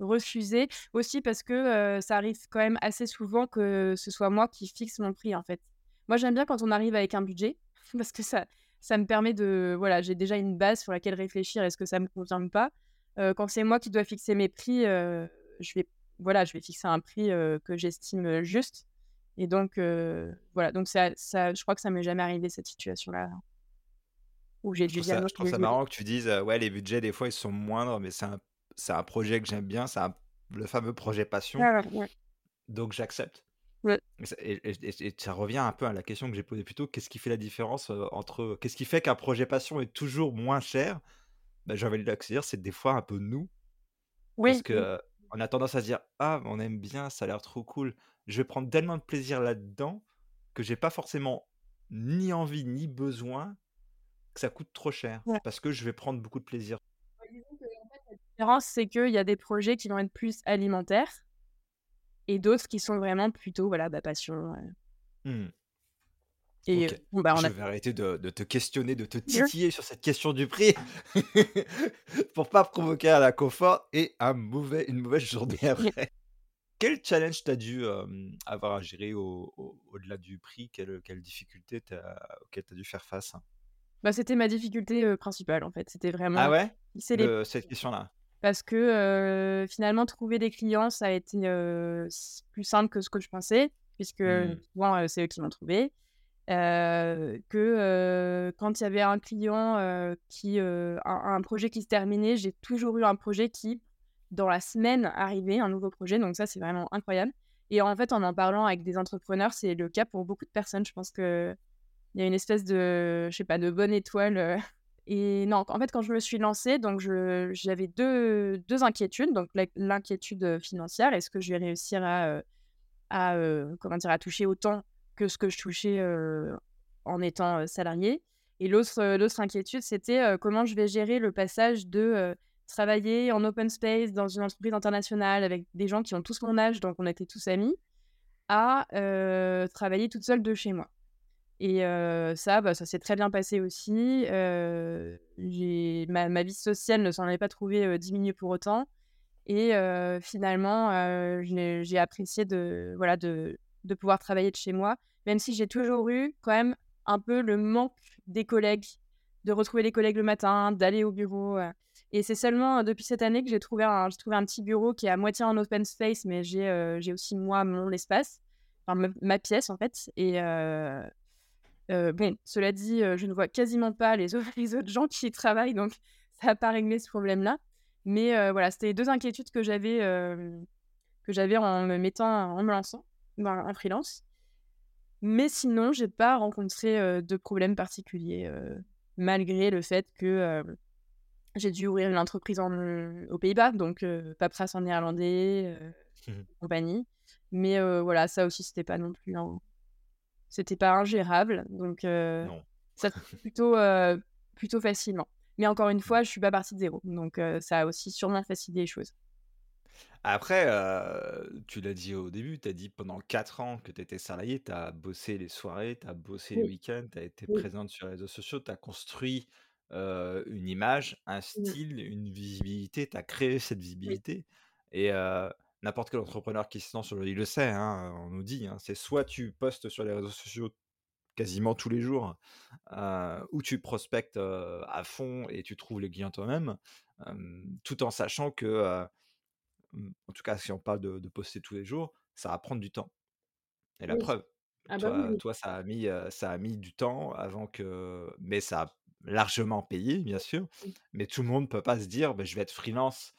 refusé. Aussi parce que, ça arrive quand même assez souvent que ce soit moi qui fixe mon prix, en fait. Moi, j'aime bien quand on arrive avec un budget parce que ça ça me permet de voilà, j'ai déjà une base sur laquelle réfléchir, est-ce que ça me convient ou pas? Quand c'est moi qui dois fixer mes prix, je vais voilà, je vais fixer un prix, que j'estime, juste et donc voilà, donc ça ça je crois que ça m'est jamais arrivé cette situation-là, où j'ai dû dire: ça «Non, je trouve ça désolée». marrant que tu dises, «Ouais, les budgets, des fois, ils sont moindres, mais c'est un c'est un projet que j'aime bien, c'est le fameux projet passion, ouais, donc j'accepte». Ouais. Et ça et et et et ça revient un peu à la question que j'ai posée plus tôt, qu'est-ce qui fait la différence, entre qu'est-ce qui fait qu'un projet passion est toujours moins cher? J'ai envie de dire, c'est des fois un peu nous, parce Oui, que, oui, heu, on a tendance à se dire: «Ah, on aime bien, ça a l'air trop cool. Je vais prendre tellement de plaisir là-dedans que j'ai pas forcément ni envie ni besoin que ça coûte trop cher, ouais. parce que je vais prendre beaucoup de plaisir». La différence, c'est qu'il y a des projets qui vont être plus alimentaires et d'autres qui sont vraiment plutôt, voilà, bah, passion, Mmh. et bah, on Je a vais arrêter de de te questionner, de te titiller sur cette question du prix pour pas provoquer un inconfort et un mauvais une mauvaise journée après. Quel challenge tu as dû, avoir à gérer au au au-delà du prix? Quelle, quelle difficulté auquel tu as dû faire face? Bah, c'était ma difficulté, principale, en fait. C'était Ah vraiment ouais? les Le cette question-là? Parce que, finalement trouver des clients, ça a été, plus simple que ce que je pensais puisque Mmh. souvent, c'est eux qui m'ont trouvé. Que, quand il y avait un client, qui, un un projet qui se terminait, j'ai toujours eu un projet qui, dans la semaine, arrivait, un nouveau projet, donc ça, c'est vraiment incroyable et en fait, en en parlant avec des entrepreneurs, c'est le cas pour beaucoup de personnes. Je pense qu'il y a une espèce de, je sais pas, de bonne étoile, et non, en fait, quand je me suis lancée, donc j'avais deux 2 inquiétudes, donc l'in l'inquiétude, financière. Est-ce que je vais réussir à, comment dire? À toucher autant que ce que je touchais, en étant, heu, salariée? Et l'autre, inquiétude, c'était, comment je vais gérer le passage de, travailler en open space dans une entreprise internationale avec des gens qui ont tous mon âge, donc on était tous amis, à, travailler toute seule de chez moi et ça, bah, ça s'est très bien passé aussi, j'ai ma ma vie sociale ne s'en est pas trouvée, diminuée pour autant. Et finalement, j'ai apprécié de voilà, de de pouvoir travailler de chez moi, même si j'ai toujours eu quand même un peu le manque des collègues, de retrouver les collègues le matin, d'aller au bureau, et c'est seulement, depuis cette année que j'ai trouvé un trouvé un petit bureau qui est à moitié en open space, mais j'ai, aussi moi mon espace, enfin ma pièce en fait. Et bon, cela dit, je ne vois quasiment pas les autres les autres gens qui y travaillent, donc ça a pas réglé ce problème-là. Mais voilà, c'était les 2 inquiétudes que j'avais, hem, que j'avais en me mettant en me lançant en freelance. Mais sinon, j'ai pas rencontré, de problème particulier, malgré le fait que, j'ai dû ouvrir une entreprise en, aux Pays-Bas, donc paperasse en néerlandais, Mmh compagnie. Mais voilà, ça aussi, c'était pas non plus un c'était pas ingérable, donc Non. ça plutôt, heu, plutôt facilement. Mais encore une fois, je suis pas partie de 0, donc heu, ça a aussi sûrement facilité les choses. Après, heu, tu l'as dit au début, tu as dit pendant 4 ans que tu étais salariée, tu as bossé les soirées, tu as bossé les week-ends, tu as été oui. présente sur les réseaux sociaux, tu as construit, une image, un style, une visibilité, tu as créé cette visibilité et n'importe quel entrepreneur qui se lance aujourd'hui le sait, hein, on nous dit, hein, c'est soit tu postes sur les réseaux sociaux quasiment tous les jours, heu, ou tu prospectes, heu, à fond et tu trouves les clients toi-même, tout en sachant que, heu Mmh, en tout cas, si on parle de de poster tous les jours, ça va prendre du temps et la Oui. preuve, Ah bah, oui, toi ça a mis, heu, ça a mis du temps avant que mais ça a largement payé, bien sûr, Oui. mais tout le monde peut pas se dire: «Beh, je vais être freelance,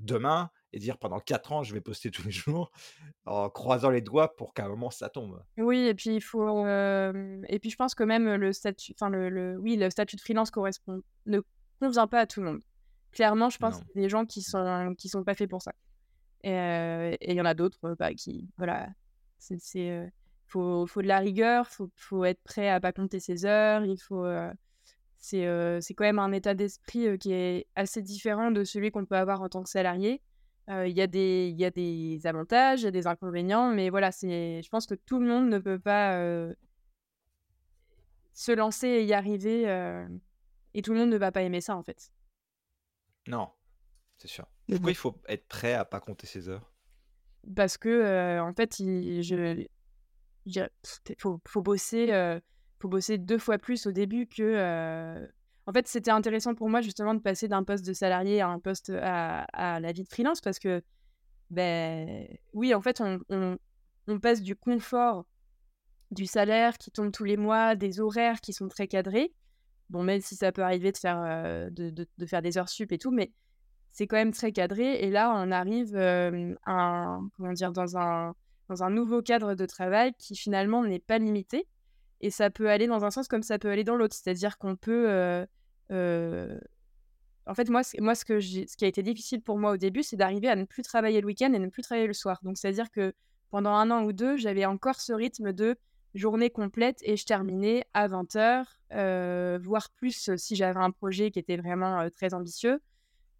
demain» et dire: «Pendant 4 ans, je vais poster tous les jours», en croisant les doigts pour qu'à un moment ça tombe. Oui et puis il faut, et puis je pense que même, le statut enfin le le oui, le statut de freelance correspond ne convient pas à tout le monde. Clairement, je pense qu'il y a des gens qui sont qui sont pas faits pour ça et il y en a d'autres, bah, qui voilà, c'est faut faut de la rigueur, faut faut être prêt à pas compter ses heures, il faut, c'est, c'est quand même un état d'esprit, qui est assez différent de celui qu'on peut avoir en tant que salarié. Il y a des il y a des avantages, il y a des inconvénients, mais voilà, c'est je pense que tout le monde ne peut pas, se lancer et y arriver, et tout le monde ne va pas aimer ça, en fait. Non, c'est sûr. Pourquoi il faut être prêt à pas compter ses heures? Parce que, en fait, il je je faut faut bosser, faut bosser 2 fois plus au début que, en fait, c'était intéressant pour moi justement de passer d'un poste de salarié à un poste, à à la vie de freelance parce que, beh, oui, en fait, on on passe du confort du salaire qui tombe tous les mois, des horaires qui sont très cadrés. Bon, même si ça peut arriver de faire, faire des heures sup et tout, mais c'est quand même très cadré et là, on arrive, un comment dire? Dans un nouveau cadre de travail qui finalement n'est pas limité et ça peut aller dans un sens comme ça peut aller dans l'autre. C'est-à-dire qu'on peut, heu heu, en fait, moi, moi, ce que ce qui a été difficile pour moi au début, c'est d'arriver à ne plus travailler le week-end et ne plus travailler le soir. Donc c'est-à-dire que pendant un an ou 2, j'avais encore ce rythme de journée complète et je terminais à 20:00, heu, voire plus, si j'avais un projet qui était vraiment, très ambitieux.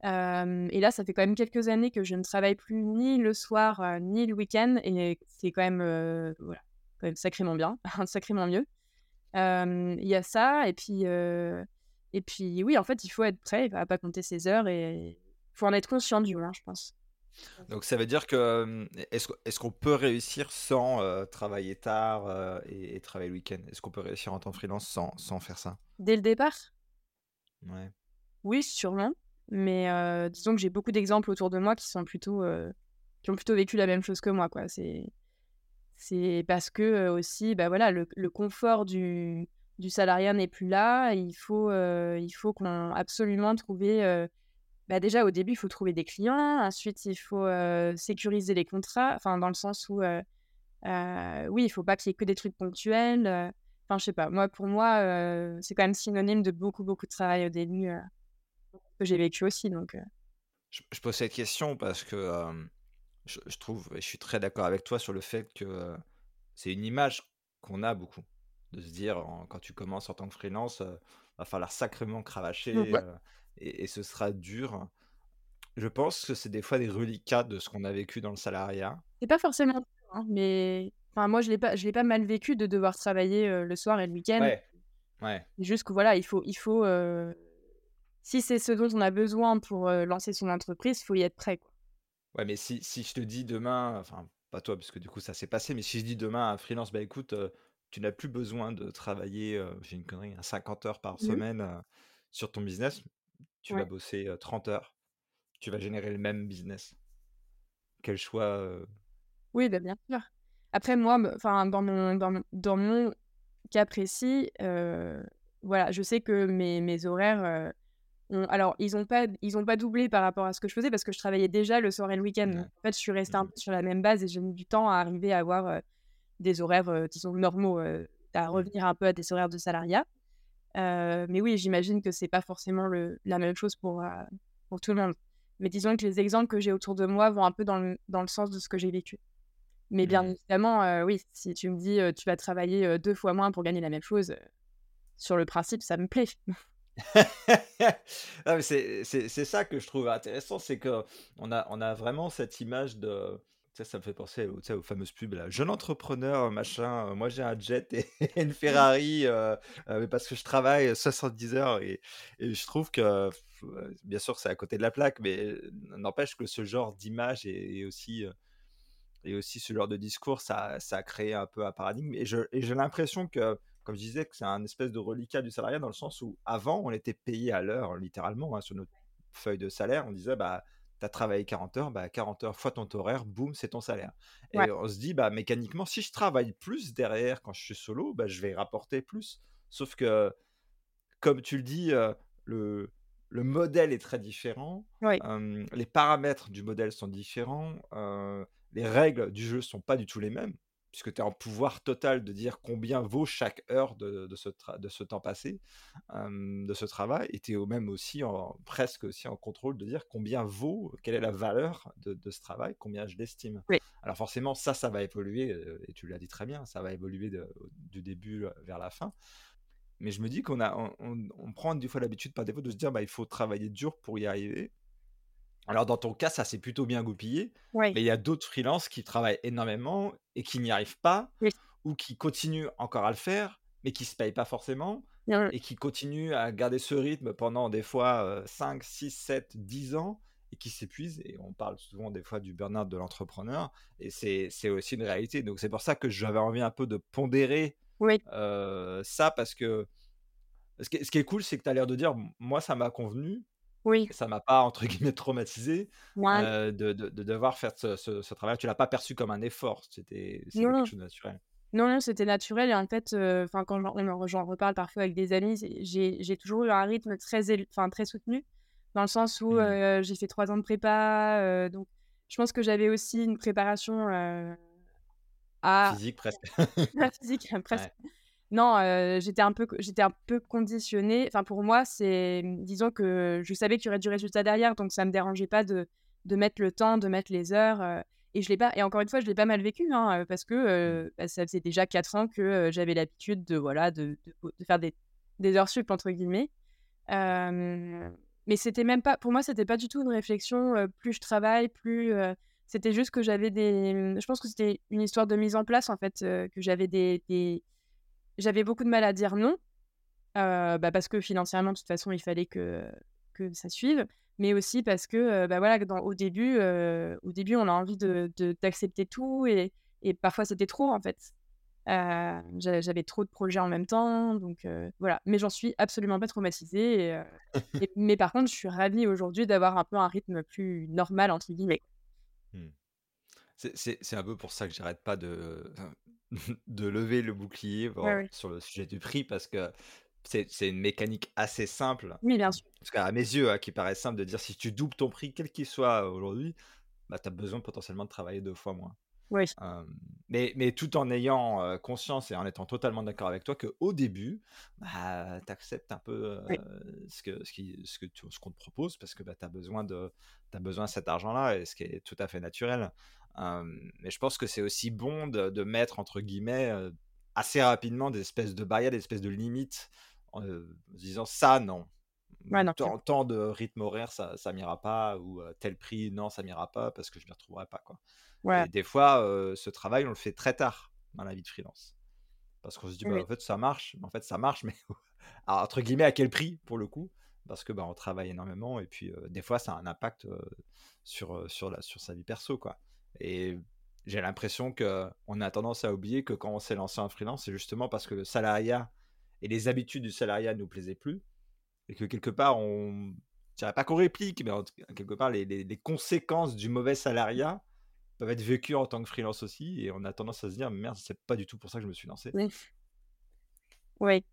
Et là, ça fait quand même quelques années que je ne travaille plus ni le soir, ni le week-end et c'est quand même, voilà, quand même sacrément bien, sacrément mieux. Il y a ça et puis, et puis oui, en fait, il faut être prêt à pas compter ses heures et il faut en être conscient du moins, je pense. Donc ça veut dire que, est-ce est-ce qu'on peut réussir sans, travailler tard, et et travailler le week-end? Est-ce qu'on peut réussir en tant que freelance sans sans faire ça? Dès le départ? Ouais. Oui, sûrement, mais disons que j'ai beaucoup d'exemples autour de moi qui sont plutôt, qui ont plutôt vécu la même chose que moi, quoi. C'est c'est parce que, aussi, bah, voilà, le le confort du du salariat n'est plus là. Il faut, il faut qu'on absolument trouver, bah, déjà au début, il faut trouver des clients. Ensuite, il faut, sécuriser les contrats, enfin dans le sens où, oui, il faut pas qu'il y ait que des trucs ponctuels, enfin je sais pas. Moi, pour moi, c'est quand même synonyme de beaucoup, beaucoup de travail au début, que j'ai vécu aussi donc Je pose cette question parce que, je je trouve et je suis très d'accord avec toi sur le fait que, c'est une image qu'on a beaucoup. De se dire en quand tu commences en tant que freelance, heu, va falloir sacrément cravacher, ouais. heu, et et ce sera dur. Je pense que c'est des fois des reliquats de ce qu'on a vécu dans le salariat. C'est pas forcément dur, hein, mais enfin moi je l'ai pas je l'ai pas mal vécu de devoir travailler, le soir et le week-end. Ouais, juste que voilà, il faut il faut, si c'est ce dont on a besoin pour, lancer son entreprise, il faut y être prêt, quoi. Ouais, mais si si je te dis demain, enfin, pas toi, parce que du coup ça s'est passé, mais si je dis demain à un freelance: «Bah écoute, tu n'as plus besoin de travailler, j'ai une connerie, hein, 50 heures par Mmh semaine, sur ton business, tu vas Ouais. bosser, heu, 30 heures, tu vas générer le même business». Quel choix, Oui, bah, bien sûr. Après moi, me enfin dans mon dans mon dans mon cas précis, voilà, je sais que mes mes horaires, ont alors ils ont pas ils ont pas doublé par rapport à ce que je faisais parce que je travaillais déjà le soir et le week-end. Ouais. en fait, je suis restée Mmh un mh. peu sur la même base et j'ai mis du temps à arriver à avoir, des horaires, disons normaux, à Mmh. revenir un peu à des horaires de salariat. Mais oui, j'imagine que c'est pas forcément le la même chose pour, pour tout le monde. Mais disons que les exemples que j'ai autour de moi vont un peu dans le dans le sens de ce que j'ai vécu. Mais bien Mmh. évidemment, oui, si tu me dis, «Tu vas travailler, heu, 2 fois moins pour gagner la même chose», sur le principe, ça me plaît. C'est ça que je trouve intéressant, c'est qu'on a vraiment cette image de sais, ça me fait penser aux aux fameuses pubs là: «Jeune entrepreneur, machin, heu, moi j'ai un jet et une Ferrari, heu heu, parce que je travaille 70 heures» et je trouve que bien sûr, c'est à côté de la plaque, mais heu, n'empêche que ce genre d'image est est aussi, et aussi ce genre de discours, ça ça a créé un peu un paradigme et j'ai l'impression que, comme je disais, que c'est un espèce de reliquat du salariat dans le sens où avant, on était payé à l'heure littéralement, hein, sur notre feuille de salaire. On disait: «Bah, tu as travaillé 40 heures, bah, 40 heures fois ton horaire, boum, c'est ton salaire» Ouais, et on se dit: «Bah, mécaniquement, si je travaille plus derrière quand je suis solo, bah, je vais rapporter plus». Sauf que comme tu le dis, heu, le le modèle est très différent, les paramètres du modèle sont différents, les règles du jeu sont pas du tout les mêmes, puisque tu es en pouvoir total de dire combien vaut chaque heure de de ce de ce temps passé, de ce travail et tu es au même aussi en presque aussi en contrôle de dire combien vaut quelle est la valeur de de ce travail, combien je l'estime. oui, Alors forcément ça, ça va évoluer, et tu l'as dit très bien, ça va évoluer du début, vers la fin. Mais je me dis qu'on a on on on prend des fois l'habitude par défaut de se dire: «Bah, il faut travailler dur pour y arriver». Alors dans ton cas, ça s'est plutôt bien goupillé, ouais, mais il y a d'autres freelances qui travaillent énormément et qui n'y arrivent pas oui. ou qui continuent encore à le faire, mais qui se payent pas forcément et qui continuent à garder ce rythme pendant des fois, heu, 5-6-7-10 ans et qui s'épuisent et on parle souvent des fois du burn-out de l'entrepreneur et c'est aussi une réalité. Donc c'est pour ça que j'avais envie un peu de pondérer, oui, ça parce que ce qui est cool, c'est que tu as l'air de dire: «Moi, ça m'a convenu oui. ça m'a pas, entre guillemets, «traumatisé», Moi de de de devoir faire ce ce ce travail. Tu l'as pas perçu comme un effort, c'était c'était quelque chose de naturel. non, non, c'était naturel et en fait, enfin quand j'en reparle parfois avec des amis, j'ai toujours eu un rythme très très soutenu, dans le sens où, Mmh. j'ai fait 3 ans de prépa, donc je pense que j'avais aussi une préparation, à Physique presque. physique presque Ouais. Non, heu, j'étais un peu j'étais un peu conditionnée. Enfin, pour moi, c'est, disons que je savais qu'il y aurait du résultat derrière, donc ça me dérangeait pas de de mettre le temps, de mettre les heures, heu et je l'ai pas et encore une fois, je l'ai pas mal vécu, hein, heu, parce que, Mmh. heu, bah, ça faisait déjà 4 ans que, j'avais l'habitude de, voilà, de de de faire des des «heures sup» entre guillemets. Mais c'était même pas pour moi, c'était pas du tout une réflexion, plus je travaille, plus, c'était juste que j'avais des, je pense que c'était une histoire de mise en place, en fait, que j'avais des des j'avais beaucoup de mal à dire non, heu, bah, parce que financièrement, de toute façon, il fallait que que ça suive. mais aussi parce que, heu, bah, voilà, dans au début, heu, au début, on a envie de de d'accepter tout et et parfois c'était trop, en fait. J'avais trop de projets en même temps, donc voilà. Mais j'en suis absolument pas traumatisée et heu et mais par contre, je suis ravie aujourd'hui d'avoir un peu un rythme plus «normal» entre guillemets. Mmh. C'est un peu pour ça que j'arrête pas de de lever le bouclier Ouais, bon, ouais. sur le sujet du prix parce que c'est une mécanique assez simple. Oui, bien sûr. Parce qu'à mes yeux, hein, qui paraît simple de dire si tu doubles ton prix, quel qu'il soit aujourd'hui, bah, tu as besoin potentiellement de travailler 2 fois moins. Oui, mais mais tout en ayant, conscience et en étant totalement d'accord avec toi qu'au début, bah, tu acceptes un peu, oui, ce que ce qui ce que tu ce qu'on te propose parce que, bah, tu as besoin de tu besoin de cet argent-là et ce qui est tout à fait naturel. Mais je pense que c'est aussi bon de de mettre entre guillemets, assez rapidement des espèces de barrières, des espèces de limites, en, disant: «Ça non, ouais, non, tant de rythme horaire ça ça m'ira pas» ou, «tel prix non ça m'ira pas parce que je m'y retrouverai pas» quoi. Ouais, Et des fois, ce travail, on le fait très tard dans la vie de freelance. Parce qu'on se dit: «Bah, oui, en fait, ça marche», mais en fait, ça marche, mais alors entre guillemets «à quel prix?» pour le coup? Parce que, bah, on travaille énormément et puis, des fois, ça a un impact, sur, sur la sur sa vie perso, quoi. Et j'ai l'impression qu'on a tendance à oublier que quand on s'est lancé en freelance, c'est justement parce que le salariat et les habitudes du salariat nous plaisaient plus et que quelque part on je dirais pas qu'on réplique, mais en quelque part les les les conséquences du mauvais salariat peuvent être vécues en tant que freelance aussi et on a tendance à se dire: «Merde, c'est pas du tout pour ça que je me suis lancé». oui, oui.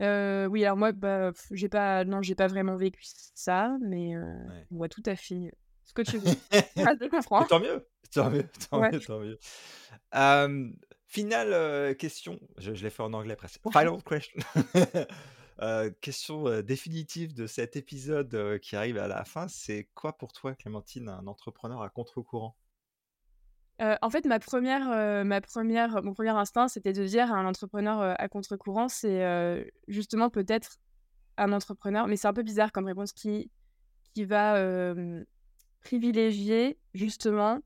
Heu, oui, alors moi, bah, j'ai pas non, j'ai pas vraiment vécu ça, mais Ouais. je vois tout à fait, ce que tu veux. Ah, tant mieux, tant mieux, tant Ouais. mieux, tant mieux. Hem, finale, question, je je l'ai fait en anglais presque. Final question. Question, définitive de cet épisode, qui arrive à la fin, c'est quoi pour toi, Clémentine, un entrepreneur à contre-courant? En fait, ma première, ma première mon premier instinct, c'était de dire un entrepreneur, à contre-courant, c'est, justement peut-être un entrepreneur mais c'est un peu bizarre comme réponse qui qui va, privilégier justement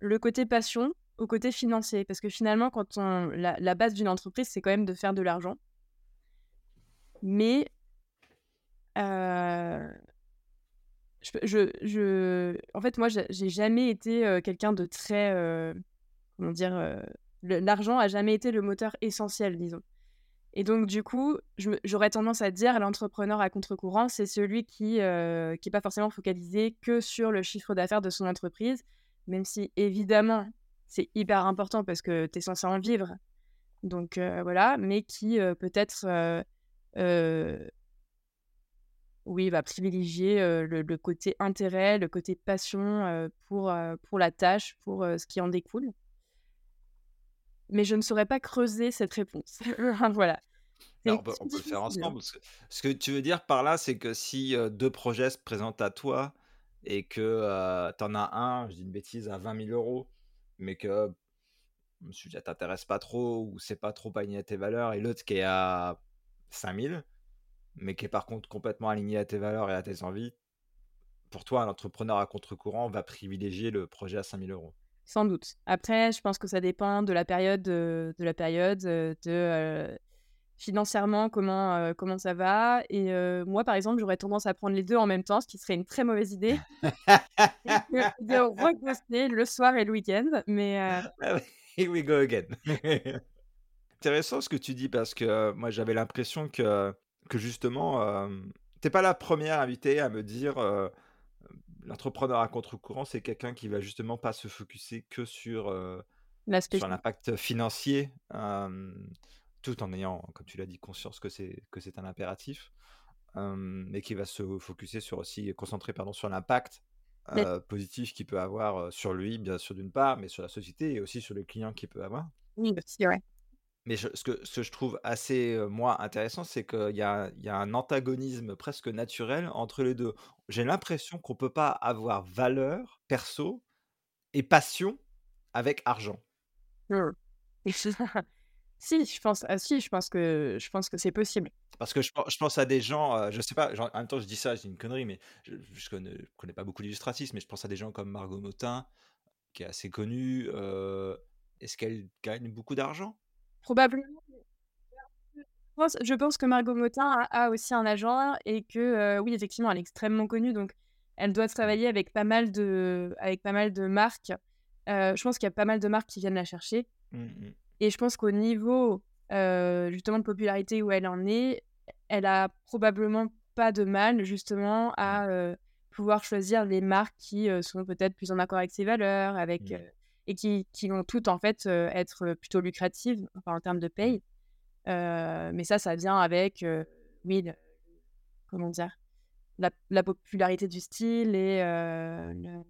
le côté passion au côté financier. Parce que finalement, quand on la la base d'une entreprise, c'est quand même de faire de l'argent. Mais, heu, je je je en fait, moi, j'ai jamais été, heu, quelqu'un de très, heu, comment dire? L'argent a jamais été le moteur essentiel, disons. Et donc du coup, j'aurais tendance à dire l'entrepreneur à contre-courant, c'est celui qui, heu, qui est pas forcément focalisé que sur le chiffre d'affaires de son entreprise, même si évidemment, c'est hyper important parce que tu es censé en vivre. Donc heu, voilà, mais qui, heu, peut-être, oui, va privilégier, le le côté intérêt, le côté passion, pour, pour la tâche, pour, ce qui en découle. Mais je ne saurais pas creuser cette réponse. Voilà, c'est Alors une on peut question on peut le faire ensemble. Ce que ce que tu veux dire par là, c'est que si, heu, 2 projets se présentent à toi et que, heu, tu en as un, je dis une bêtise, à vingt mille euros, mais que le sujet t'intéresse pas trop ou c'est pas trop aligné à tes valeurs et l'autre qui est à cinq mille mais qui est par contre complètement aligné à tes valeurs et à tes envies, pour toi, un entrepreneur à contre-courant va privilégier le projet à cinq mille euros. Sans doute. Après, je pense que ça dépend de la période, heu, de la période, heu, de, heu, financièrement comment, comment ça va et moi, par exemple, j'aurais tendance à prendre les 2 en même temps, ce qui serait une très mauvaise idée de rebosser le soir et le week-end, mais Ah here we go again. Intéressant ce que tu dis parce que, moi j'avais l'impression que que justement, tu pas la première invitée à me dire, l'entrepreneur à contre-courant, c'est quelqu'un qui va justement pas se focuser que sur, l'impact financier, tout en ayant, comme tu l'as dit, conscience que c'est que c'est un impératif, mais qui va se focuser sur aussi concentrer pardon, sur l'impact, mais positif qu'il peut avoir, sur lui, bien sûr d'une part, mais sur la société et aussi sur le client qu'il peut avoir. oui, c'est vrai. Mais je ce que ce que je trouve assez, heu, moi, intéressant, c'est qu'il y a y a un antagonisme presque naturel entre les 2. J'ai l'impression qu'on peut pas avoir valeur perso et passion avec argent. Mmh. Si, je pense ah si, je pense que je pense que c'est possible. Parce que je pen je pense à des gens, heu, je sais pas, genre en même temps je dis ça, je dis une connerie, mais je je connais je connais pas beaucoup d'illustratrices, mais je pense à des gens comme Margot Motin, qui est assez connue, heu, est-ce qu'elle gagne beaucoup d'argent? Probablement je pense que Margot Motin a a aussi un agent et que, heu, oui, effectivement, elle est extrêmement connue, donc elle doit Mmh. travailler avec pas mal de avec pas mal de marques. Heu, je pense qu'il y a pas mal de marques qui viennent la chercher Mmh mh. et je pense qu'au niveau, heu, justement de popularité où elle en est, elle a probablement pas de mal justement Mmh. à, heu, pouvoir choisir les marques qui, sont peut-être plus en accord avec ses valeurs, avec, Mmh. Et qui qui vont toutes en fait, heu, être plutôt lucratives, enfin en termes de Mmh. paye. Mais ça, ça vient avec, oui, le comment dire? La la popularité du style et le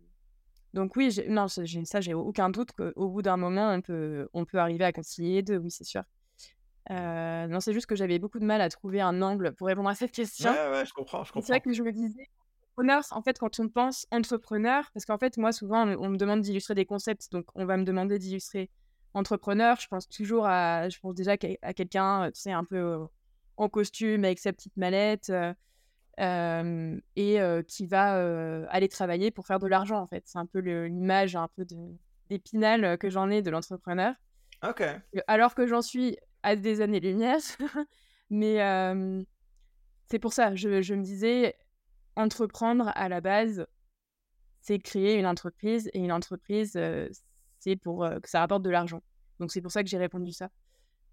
donc oui, non, ça j'ai aucun doute qu'au bout d'un moment, on peut on peut arriver à concilier les 2, oui, c'est sûr. Mmh. Non, c'est juste que j'avais beaucoup de mal à trouver un angle pour répondre à cette question Ouais, ouais, je comprends, je et c'est vrai que je me disais entrepreneur, en fait, quand on pense entrepreneur parce qu'en fait, moi, souvent, on me on me demande d'illustrer des concepts, donc on va me demander d'illustrer entrepreneur. Je pense toujours à je pense déjà à quelqu'un, heu, tu sais, un peu, heu, en costume avec sa petite mallette, heu, hem et qui va, aller travailler pour faire de l'argent, en fait. C'est un peu l'image un peu d'Épinal, que j'en ai de l'entrepreneur. OK. Alors que j'en suis à des années-lumière, mais c'est pour ça, je je me disais: «Entreprendre à la base, c'est créer une entreprise et une entreprise, heu, c'est pour, heu, que ça rapporte de l'argent». Donc c'est pour ça que j'ai répondu ça.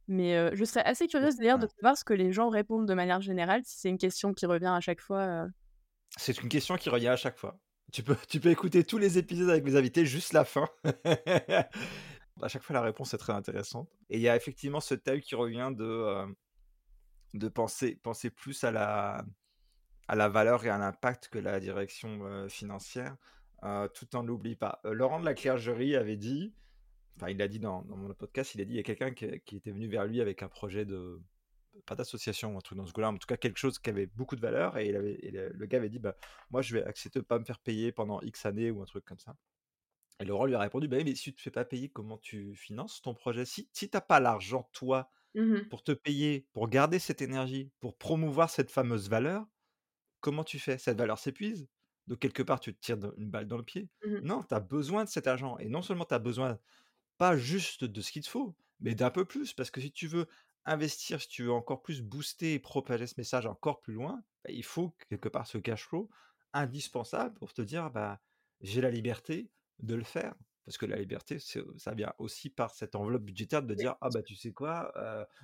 Mais heu, je serais assez Mmh, curieuse d'ailleurs de savoir ce que les gens répondent de manière générale, si c'est une question qui revient à chaque fois. C'est une question qui revient à chaque fois. Tu peux tu peux écouter tous les épisodes avec mes invités, juste la fin. À chaque fois, la réponse est très intéressante et il y a effectivement ce thème qui revient de, de penser penser plus à la à la valeur et à l'impact que la direction, financière, tout en n'oublie pas. Laurent de la Clergerie avait dit, enfin il l'a dit dans dans mon podcast, il a dit: «Il y a quelqu'un qui qui était venu vers lui avec un projet de pas d'association ou un truc dans ce goût-là, en tout cas quelque chose qui avait beaucoup de valeur et il avait et le le gars avait dit: «Bah, moi je vais accepter de pas me faire payer pendant X années» ou un truc comme ça et Laurent lui a répondu: «Bah mais si tu te fais pas payer, comment tu finances ton projet? Si si tu as pas l'argent toi Mmh mh. pour te payer, pour garder cette énergie, pour promouvoir cette fameuse valeur, comment tu fais? Cette valeur s'épuise, donc quelque part tu te tires une balle dans le pied? Mmh mh. Non, tu as besoin de cet argent et non seulement tu as besoin pas juste de ce qu'il te faut, mais d'un peu plus parce que si tu veux investir, si tu veux encore plus booster et propager ce message encore plus loin, bah, il faut quelque part ce cash flow indispensable pour te dire: «Bah, j'ai la liberté de le faire». Parce que la liberté, ça vient aussi par cette enveloppe budgétaire de dire: «Ah bah, tu sais quoi?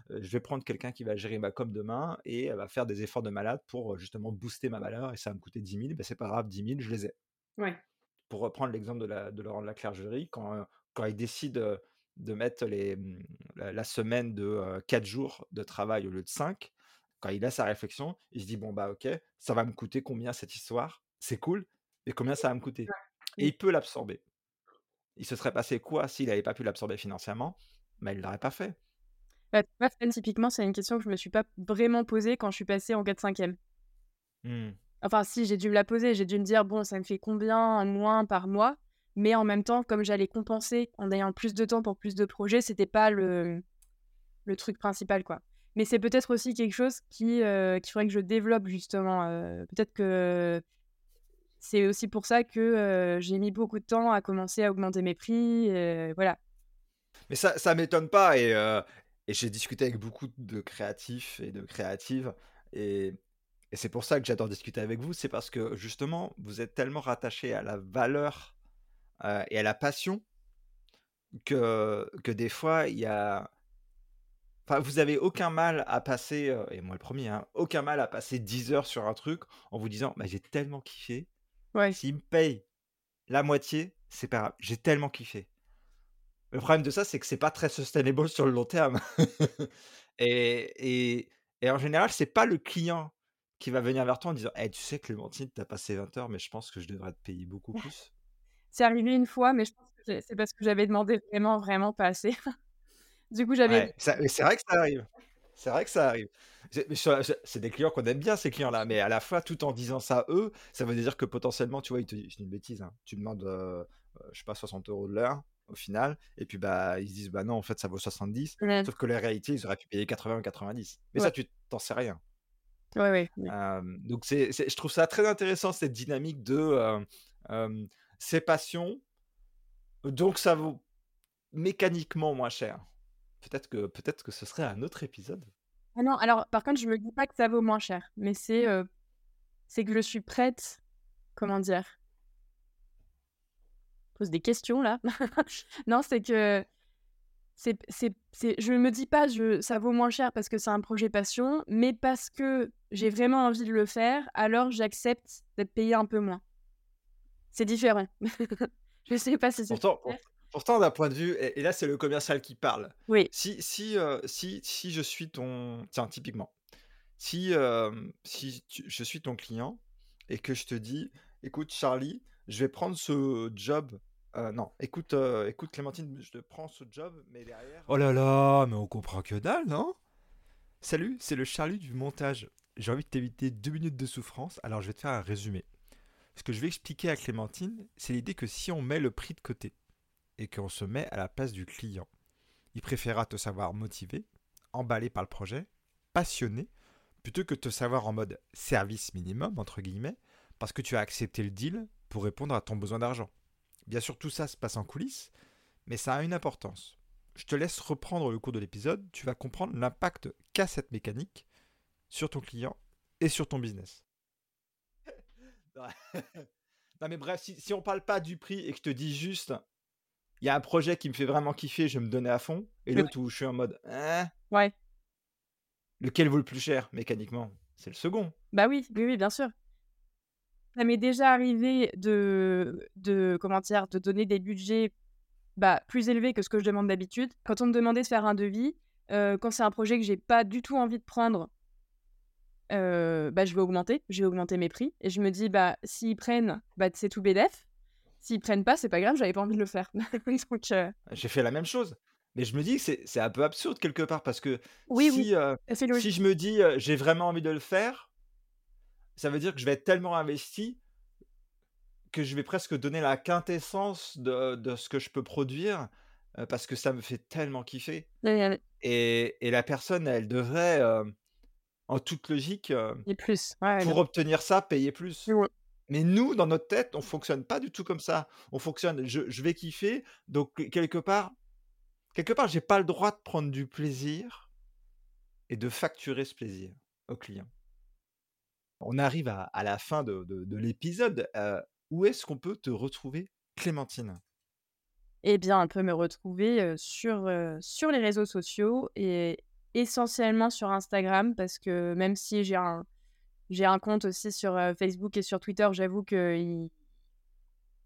Je vais prendre quelqu'un qui va gérer ma com demain et elle va faire des efforts de malade pour, justement booster ma valeur et ça va me coûter 10 000, bah, c'est pas grave, 10 000 je les ai». Ouais. Pour reprendre l'exemple de la de Laurent de la Clergerie, quand, quand il décide, de mettre les, mmh, la la semaine de, heu, 4 jours de travail au lieu de 5, quand il a sa réflexion, il se dit: «Bon, bah, OK, ça va me coûter combien cette histoire? C'est cool, mais combien ça va me coûter?» et il peut l'absorber. Il se serait passé quoi s'il n'avait pas pu l'absorber financièrement? Bah, il l'aurait pas fait. Bah, typiquement, c'est une question que je me suis pas vraiment posée quand je suis passée en 4/5. Mmh. Enfin si, j'ai dû me la poser, j'ai dû me dire: «Bon, ça me fait combien en moins par mois?» mais en même temps, comme j'allais compenser en ayant plus de temps pour plus de projets, c'était pas le le truc principal, quoi. Mais c'est peut-être aussi quelque chose qui, heu, qu'il faudrait que je développe justement, heu, peut-être que c'est aussi pour ça que, j'ai mis beaucoup de temps à commencer à augmenter mes prix, voilà. Mais ça ça m'étonne pas et j'ai discuté avec beaucoup de créatifs et de créatives et c'est pour ça que j'adore discuter avec vous. C'est parce que justement, vous êtes tellement rattachés à la valeur, et à la passion que que des fois, il y a enfin, vous avez aucun mal à passer, et moi le premier hein, aucun mal à passer 10 heures sur un truc en vous disant: «Bah, j'ai tellement kiffé, Ouais, s'ils me payent la moitié, c'est pas grave, j'ai tellement kiffé». Le problème de ça, c'est que c'est pas très sustainable sur le long terme. Et et et en général, c'est pas le client qui va venir vers toi en disant: «Eh, tu sais Clémentine, tu as passé 20 heures, mais je pense que je devrais te payer beaucoup plus». c'est arrivé une fois, mais je pense que c'est parce que j'avais demandé vraiment, vraiment pas assez. Du coup, j'avais Ouais, c'est vrai que ça arrive. C'est vrai que ça arrive. C'est des clients qu'on aime bien ces clients-là, mais à la fois, tout en disant ça eux, ça veut dire que potentiellement, tu vois, ils te disent je dis une bêtise, hein, tu demandes, heu heu, je sais pas 60 € de l'heure au final et puis, bah, ils se disent: «Bah, non, en fait, ça vaut 70», ouais, sauf que la réalité, ils auraient pu payer 80 ou 90. Mais ouais, ça, tu tu sais rien. ouais. Hem, donc c'est je trouve ça très intéressant cette dynamique de, heu, hem, c'est passion, donc ça vaut mécaniquement moins cher. Peut-être que peut-être que ce serait un autre épisode. Ah non, alors par contre, je me dis pas que ça vaut moins cher, mais c'est, c'est que je suis prête, comment dire? Pose des questions là. Non, c'est que c'est c'est je me dis pas: «Je ça vaut moins cher parce que c'est un projet passion», mais parce que j'ai vraiment envie de le faire, alors j'accepte d'être payée un peu moins. C'est différent. Je sais pas si c'est Pourtant? Pourtant d'un point de vue et et là c'est le commercial qui parle. Oui, Si si, heu, si si je suis ton tiens typiquement, si, hem, si tu je suis ton client et que je te dis: «Écoute Charlie, je vais prendre ce job» heu, non, écoute, écoute Clémentine, je te prends ce job, mais derrière Oh là là, mais on comprend que dalle, non? Salut, c'est le Charlie du montage. J'ai envie de t'éviter 2 minutes de souffrance, alors je vais te faire un résumé. Ce que je vais expliquer à Clémentine, c'est l'idée que si on met le prix de côté et qu'on se met à la place du client, il préférera te savoir motivé, emballé par le projet, passionné, plutôt que te savoir en mode service minimum, entre guillemets, parce que tu as accepté le deal pour répondre à ton besoin d'argent. Bien sûr, tout ça se passe en coulisses, mais ça a une importance. Je te laisse reprendre le cours de l'épisode, tu vas comprendre l'impact qu'a cette mécanique sur ton client et sur ton business. non mais bref, si, si on parle pas du prix et que je te dis juste, il y a un projet qui me fait vraiment kiffer, je vais me donner à fond, et l'autre où je suis en mode, hein, ouais. lequel vaut le plus cher mécaniquement? C'est le second. Bah oui, oui, oui, bien sûr. Ça m'est déjà arrivé de de comment dire? De donner des budgets, bah, plus élevés que ce que je demande d'habitude. Quand on me demandait de faire un devis, heu, quand c'est un projet que j'ai pas du tout envie de prendre, heu, bah, je vais augmenter, je vais augmenter mes prix et je me dis: «Bah, s'ils prennent, bah, c'est tout bénef. S'ils prennent pas, c'est pas grave, j'avais pas envie de le faire». Donc heu, J'ai fait la même chose. Mais je me dis que c'est c'est un peu absurde quelque part parce que oui, oui, si, euh, c'est si je me dis euh, j'ai vraiment envie de le faire, ça veut dire que je vais être tellement investi que je vais presque donner la quintessence de, de ce que je peux produire euh, parce que ça me fait tellement kiffer. Et, et la personne, elle devrait, euh, en toute logique, euh, Et plus, ouais, pour obtenir ça, payer plus. Mais nous, dans notre tête, on fonctionne pas du tout comme ça. On fonctionne, je, vais kiffer, donc quelque part, quelque part, j'ai pas le droit de prendre du plaisir et de facturer ce plaisir au client. On arrive à, la fin de, de- de l'épisode. euh, où est-ce qu'on peut te retrouver, Clémentine? Eh bien, on peut me retrouver, heu, sur, heu, sur les réseaux sociaux et essentiellement sur Instagram parce que même si j'ai un j'ai un compte aussi sur, Facebook et sur Twitter, j'avoue qu'ils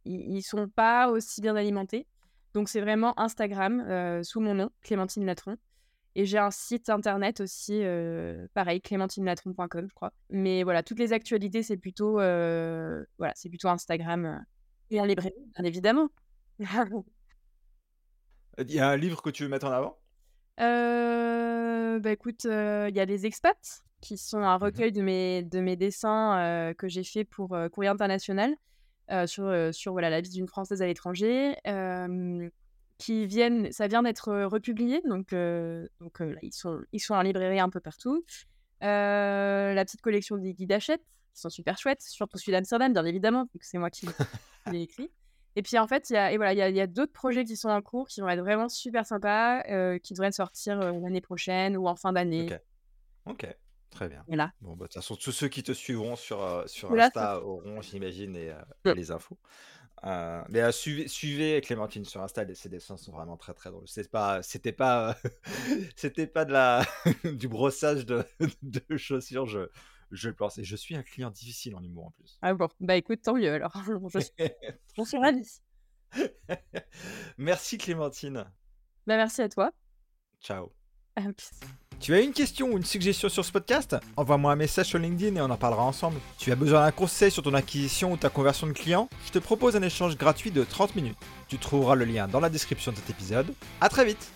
ils sont pas aussi bien alimentés. Donc c'est vraiment Instagram, sous mon nom, Clémentine Latron et j'ai un site internet aussi, pareil, clémentinelatron.com, je crois. Mais voilà, toutes les actualités, c'est plutôt, voilà, c'est plutôt Instagram, et en librairie, bien évidemment. Il y a un livre que tu veux mettre en avant? Heu, bah, écoute, il y a Les Expats, qui sont un Mhm. recueil de mes de mes dessins, que j'ai fait pour, Courrier International, sur, sur voilà la vie d'une Française à l'étranger, qui viennent ça vient d'être, republié donc donc là ils sont ils sont en librairie un peu partout. La petite collection des guides Hachette, qui sont super chouettes, surtout celui d'Amsterdam bien évidemment, vu que c'est moi qui l'ai écrit. Et puis en fait, il y a voilà, il y a y a d'autres projets qui sont en cours, qui vont être vraiment super sympas, qui devraient sortir, l'année prochaine ou en fin d'année. ok, très bien. Voilà. Bon, bah, de toute façon, tous ceux qui te suivront sur, euh, sur Voilà, Insta auront, j'imagine, les, euh, les infos. Euh, mais euh, suivez, suivez Clémentine sur Insta, ses dessins sont vraiment très très drôles. C'est pas, c'était pas, c'était pas de la, du brossage de, de chaussures. Je, je pense. Et je suis un client difficile en humour en plus. Ah bon, bah écoute, tant mieux alors. Je j'en suis ravie. Merci Clémentine. Bah merci à toi. Ciao. À plus. Tu as une question ou une suggestion sur ce podcast? Envoie-moi un message sur LinkedIn et on en parlera ensemble. Tu as besoin d'un conseil sur ton acquisition ou ta conversion de client? Je te propose un échange gratuit de 30 minutes. Tu trouveras le lien dans la description de cet épisode. A très vite